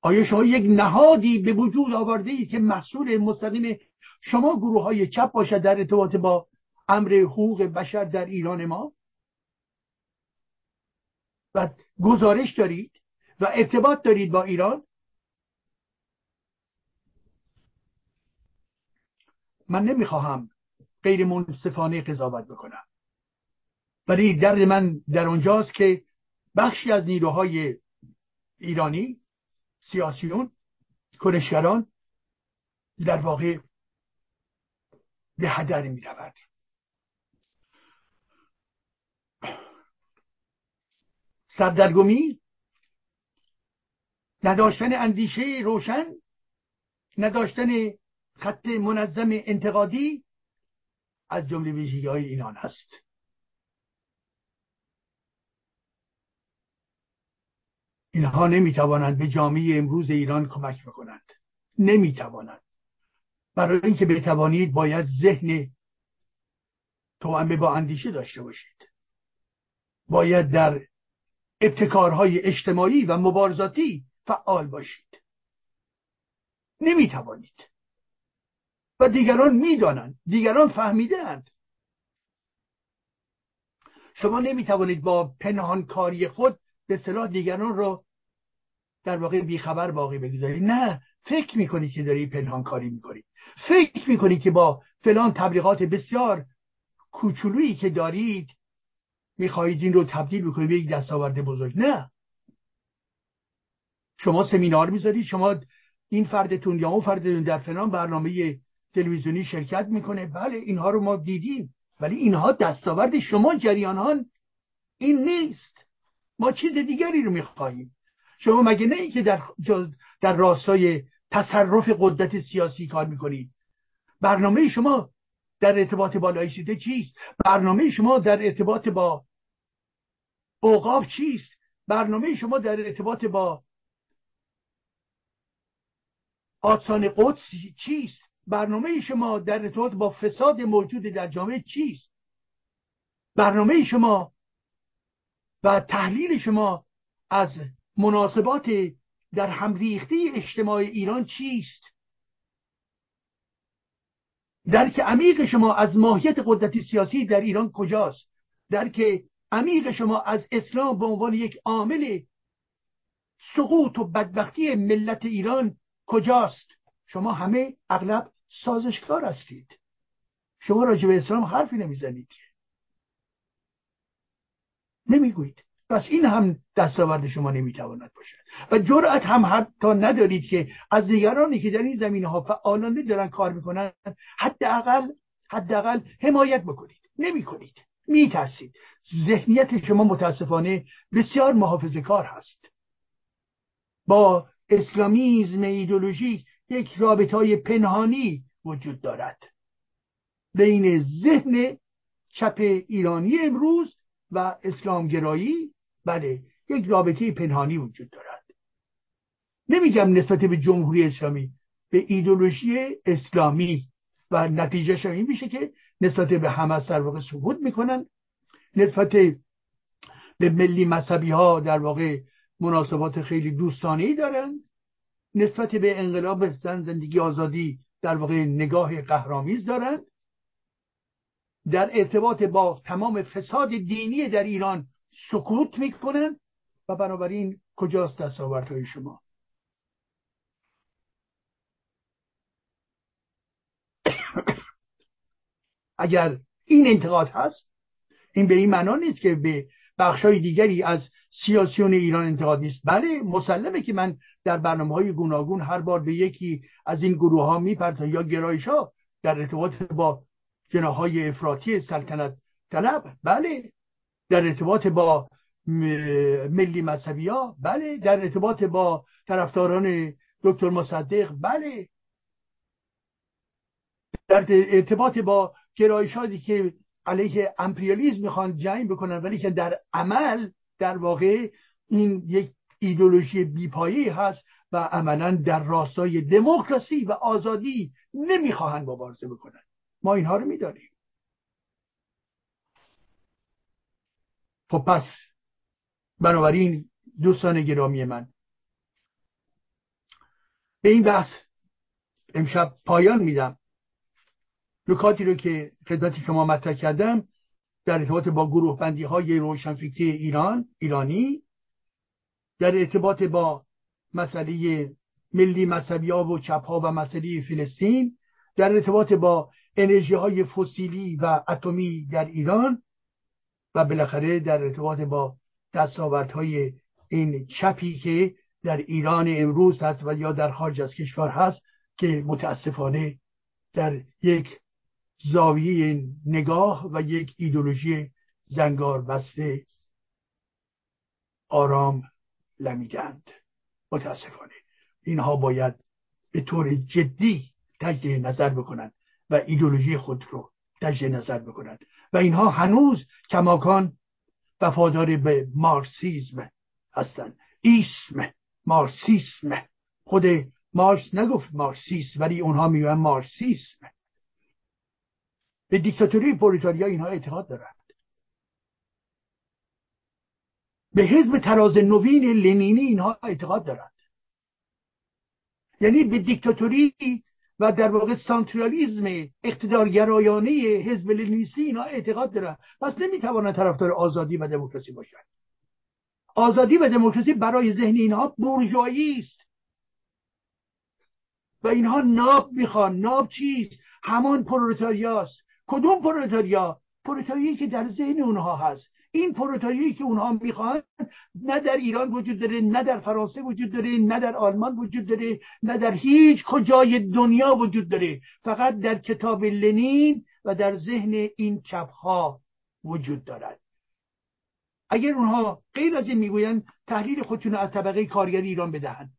آیا شما یک نهادی به وجود آورده اید که مسئول مستقیم شما گروه های چپ باشد در ارتباط با امر حقوق بشر در ایران ما؟ و گزارش دارید و ارتباط دارید با ایران؟ من نمی‌خواهم غیر منصفانه قضاوت بکنم. ولی درد من در اونجاست که بخشی از نیروهای ایرانی سیاسیون کنشگران در واقع به هدر می رود سردرگمی نداشتن اندیشه روشن نداشتن خط منظم انتقادی از جمله ویژگی های اینان هست اینها نمی‌توانند به جامعه امروز ایران کمک بکنند. نمی‌توانند. برای اینکه بتوانید باید ذهن توأمه با اندیشه داشته باشید. باید در ابتکارهای اجتماعی و مبارزاتی فعال باشید. نمی‌توانید. و دیگران می‌دانند دیگران فهمیدهاند. شما نمی‌توانید با پنهانکاری خود به صلاح دیگران رو در واقع بیخبر باقی بگذارید نه فکر می‌کنید که داری پنهانکاری می‌کنید فکر می‌کنید که با فلان تبلیغات بسیار کوچولویی که دارید می‌خواهید این رو تبدیل بکنید به یک دستاورد بزرگ. نه. شما سمینار می‌ذارید شما این فردتون یا اون فردتون در فلان برنامه تلویزیونی شرکت می‌کنه. بله اینها رو ما دیدیم ولی اینها دستاورد شما جریانان این نیست. ما چیز دیگری رو می‌خواهیم. شما مگه نه که در, در راستای تصرف قدرت سیاسی کار می‌کنید؟ برنامه شما در ارتباط با لایسیته چیست؟ برنامه شما در ارتباط با اوقاف چیست؟ برنامه شما در ارتباط با آسان قدس چیست؟ برنامه شما در ارتباط با فساد موجود در جامعه چیست؟ برنامه شما و تحلیل شما از مناسبات در همریخته اجتماع ایران چیست؟ درک عمیق شما از ماهیت قدرت سیاسی در ایران کجاست؟ درک عمیق شما از اسلام به عنوان یک عامل سقوط و بدبختی ملت ایران کجاست؟ شما همه اغلب سازشکار هستید. شما راجع به اسلام حرفی نمی‌زنید. نمی‌گویید. پس این هم دستاورد شما نمی‌تواند باشد. و جرأت هم حتی ندارید که از دیگرانی که در این زمینه ها فعالانه دارن کار می‌کنن حداقل حداقل حمایت بکنید. نمی‌کنید. میترسید. ذهنیت شما متاسفانه بسیار محافظه کار هست. با اسلامیزم ایدولوژیک یک رابط های پنهانی وجود دارد. بین ذهن چپ ایرانی امروز و اسلامگرایی بله یک رابطه پنهانی وجود دارد. نمیگم نسبت به جمهوری اسلامی به ایدولوژی اسلامی و نتیجه این میشه که نسبت به همه در واقع سقوط می‌کنن. نسبت به ملی مذهبی ها در واقع مناسبات خیلی دوستانه ای دارن. نسبت به انقلاب زن زندگی آزادی در واقع نگاه قهرامیز دارند در ارتباط با تمام فساد دینی در ایران سکوت می‌کنند و بنابراین کجاست دستاوردهای شما؟ اگر این انتقاد هست این به این معنا نیست که به بخشای دیگری از سیاسیون ایران انتقاد نیست. بله مسلمه که من در برنامه های گوناگون هر بار به یکی از این گروه ها یا گرایش ها در ارتباط با جناهای افراطی سلطنت طلب. بله. در ارتباط با ملی مذهبی ها بله. در ارتباط با طرفداران دکتر مصدق. بله. در ارتباط با گرایشاتی که علیه امپریالیزم می‌خوان جنگ بکنن ولی که در عمل در واقع این یک ایدولوژی بیپایی هست و عملا در راستای دموکراسی و آزادی نمی‌خواهند مبارزه بکنن. ما اینها رو می‌دانیم. خب پس بنابراین دوستان گرامی من به این بحث امشب پایان میدم. نکاتی رو که خدمت شما مطرح کردم در ارتباط با گروه بندی های روشنفکری ایران ایرانی در ارتباط با مسئله ملی مذهبی ها و چپ ها و مسئله فلسطین در ارتباط با انرژی های فسیلی و اتمی در ایران و بالاخره در ارتباط با دستاوردهای این چپی که در ایران امروز هست و یا در خارج از کشور هست که متاسفانه در یک زاویه نگاه و یک ایدولوژی زنگار بسته آرام لمیدند. متاسفانه اینها باید به طور جدی تجدید نظر بکنند. و ایدولوژی خود رو تجدید نظر بکنند و اینها هنوز کماکان وفادار به مارسیزم هستند. ایسم مارسیسم خود مارس نگفت مارسیسم ولی اونها میگن مارسیسم به دیکتاتوری پرولیتاریا اینها اعتقاد دارند. به حزب تراز نوین لنینی اینها اعتقاد دارند. یعنی به دیکتاتوری و در واقع centralisme اقتدارگرایانه حزب لنینیستی اینا اعتقاد دارن. پس نمی‌توانند طرفدار آزادی و دموکراسی باشند آزادی و دموکراسی برای ذهن اینها بورژوایی است. و اینها ناب می‌خوان. ناب چیست؟ همان پرولتاریاست. کدوم پرولتاریا؟ پرولتاریایی که در ذهن اونها هست. این پرولتاریایی که اونها می‌خوان نه در ایران وجود داره نه در فرانسه وجود داره نه در آلمان وجود داره نه در هیچ کجای دنیا وجود داره. فقط در کتاب لنین و در ذهن این چپها وجود دارد. اگر اونها غیر از این می‌گویند تحلیل خودشون از طبقه کارگری ایران بدهند.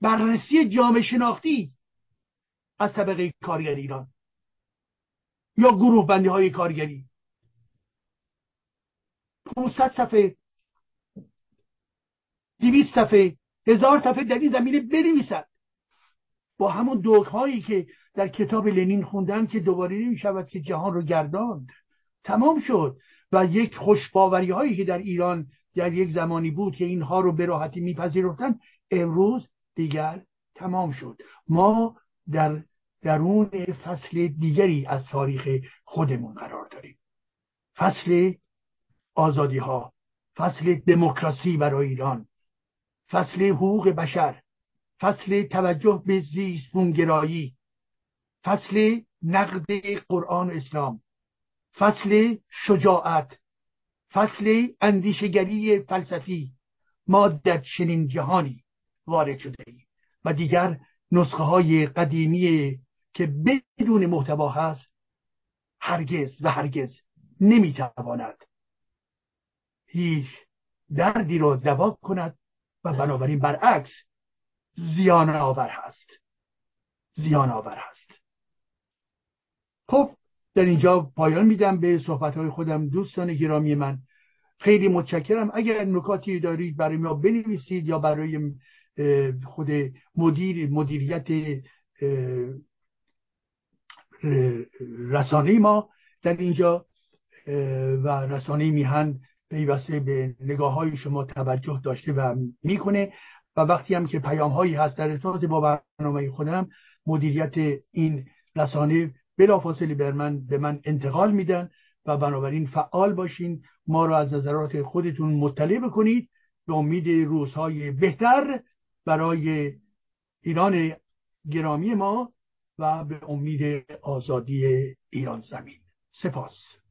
بررسی جامعه شناختی از طبقه کارگری ایران یا گروه بندی های کارگری. 500 صفحه 200 صفحه هزار صفحه در این زمینه بنویسد. با همون دوک هایی که در کتاب لنین خوندن که دوباره نمی شود که جهان رو گرداند. تمام شد و یک خوشباوری هایی که در ایران در یک زمانی بود که اینها رو به راحتی میپذیرفتن امروز دیگر تمام شد. ما در درون فصل دیگری از تاریخ خودمون قرار داریم. فصل آزادی ها فصل دموکراسی برای ایران فصل حقوق بشر فصل توجه به زیست بونگرایی فصل نقد قرآن و اسلام فصل شجاعت فصل اندیشگری فلسفی ما در چنین جهانی وارد شده ایم و دیگر نسخه های قدیمی که بدون محتوا هست هرگز و هرگز نمی‌تواند هیچ دردی رو دوا کند و بنابراین برعکس زیان آور هست. زیان آور هست. خب در اینجا پایان میدم به صحبت های خودم دوستان گرامی من. خیلی متشکرم. اگر نکاتی دارید برای ما بنویسید یا برای خود مدیر مدیریت رسانه ما در اینجا و رسانه میهن پیوسته به نگاه های شما توجه داشته و می‌کنه. و وقتی هم که پیام هایی هست در ارتباط با برنامه خودم مدیریت این رسانه بلافاصله بر من به من انتقال میدن و بنابراین فعال باشین. ما را از نظرات خودتون مطلع بکنید. به امید روزهای بهتر برای ایران گرامی ما و به امید آزادی ایران زمین. سپاس.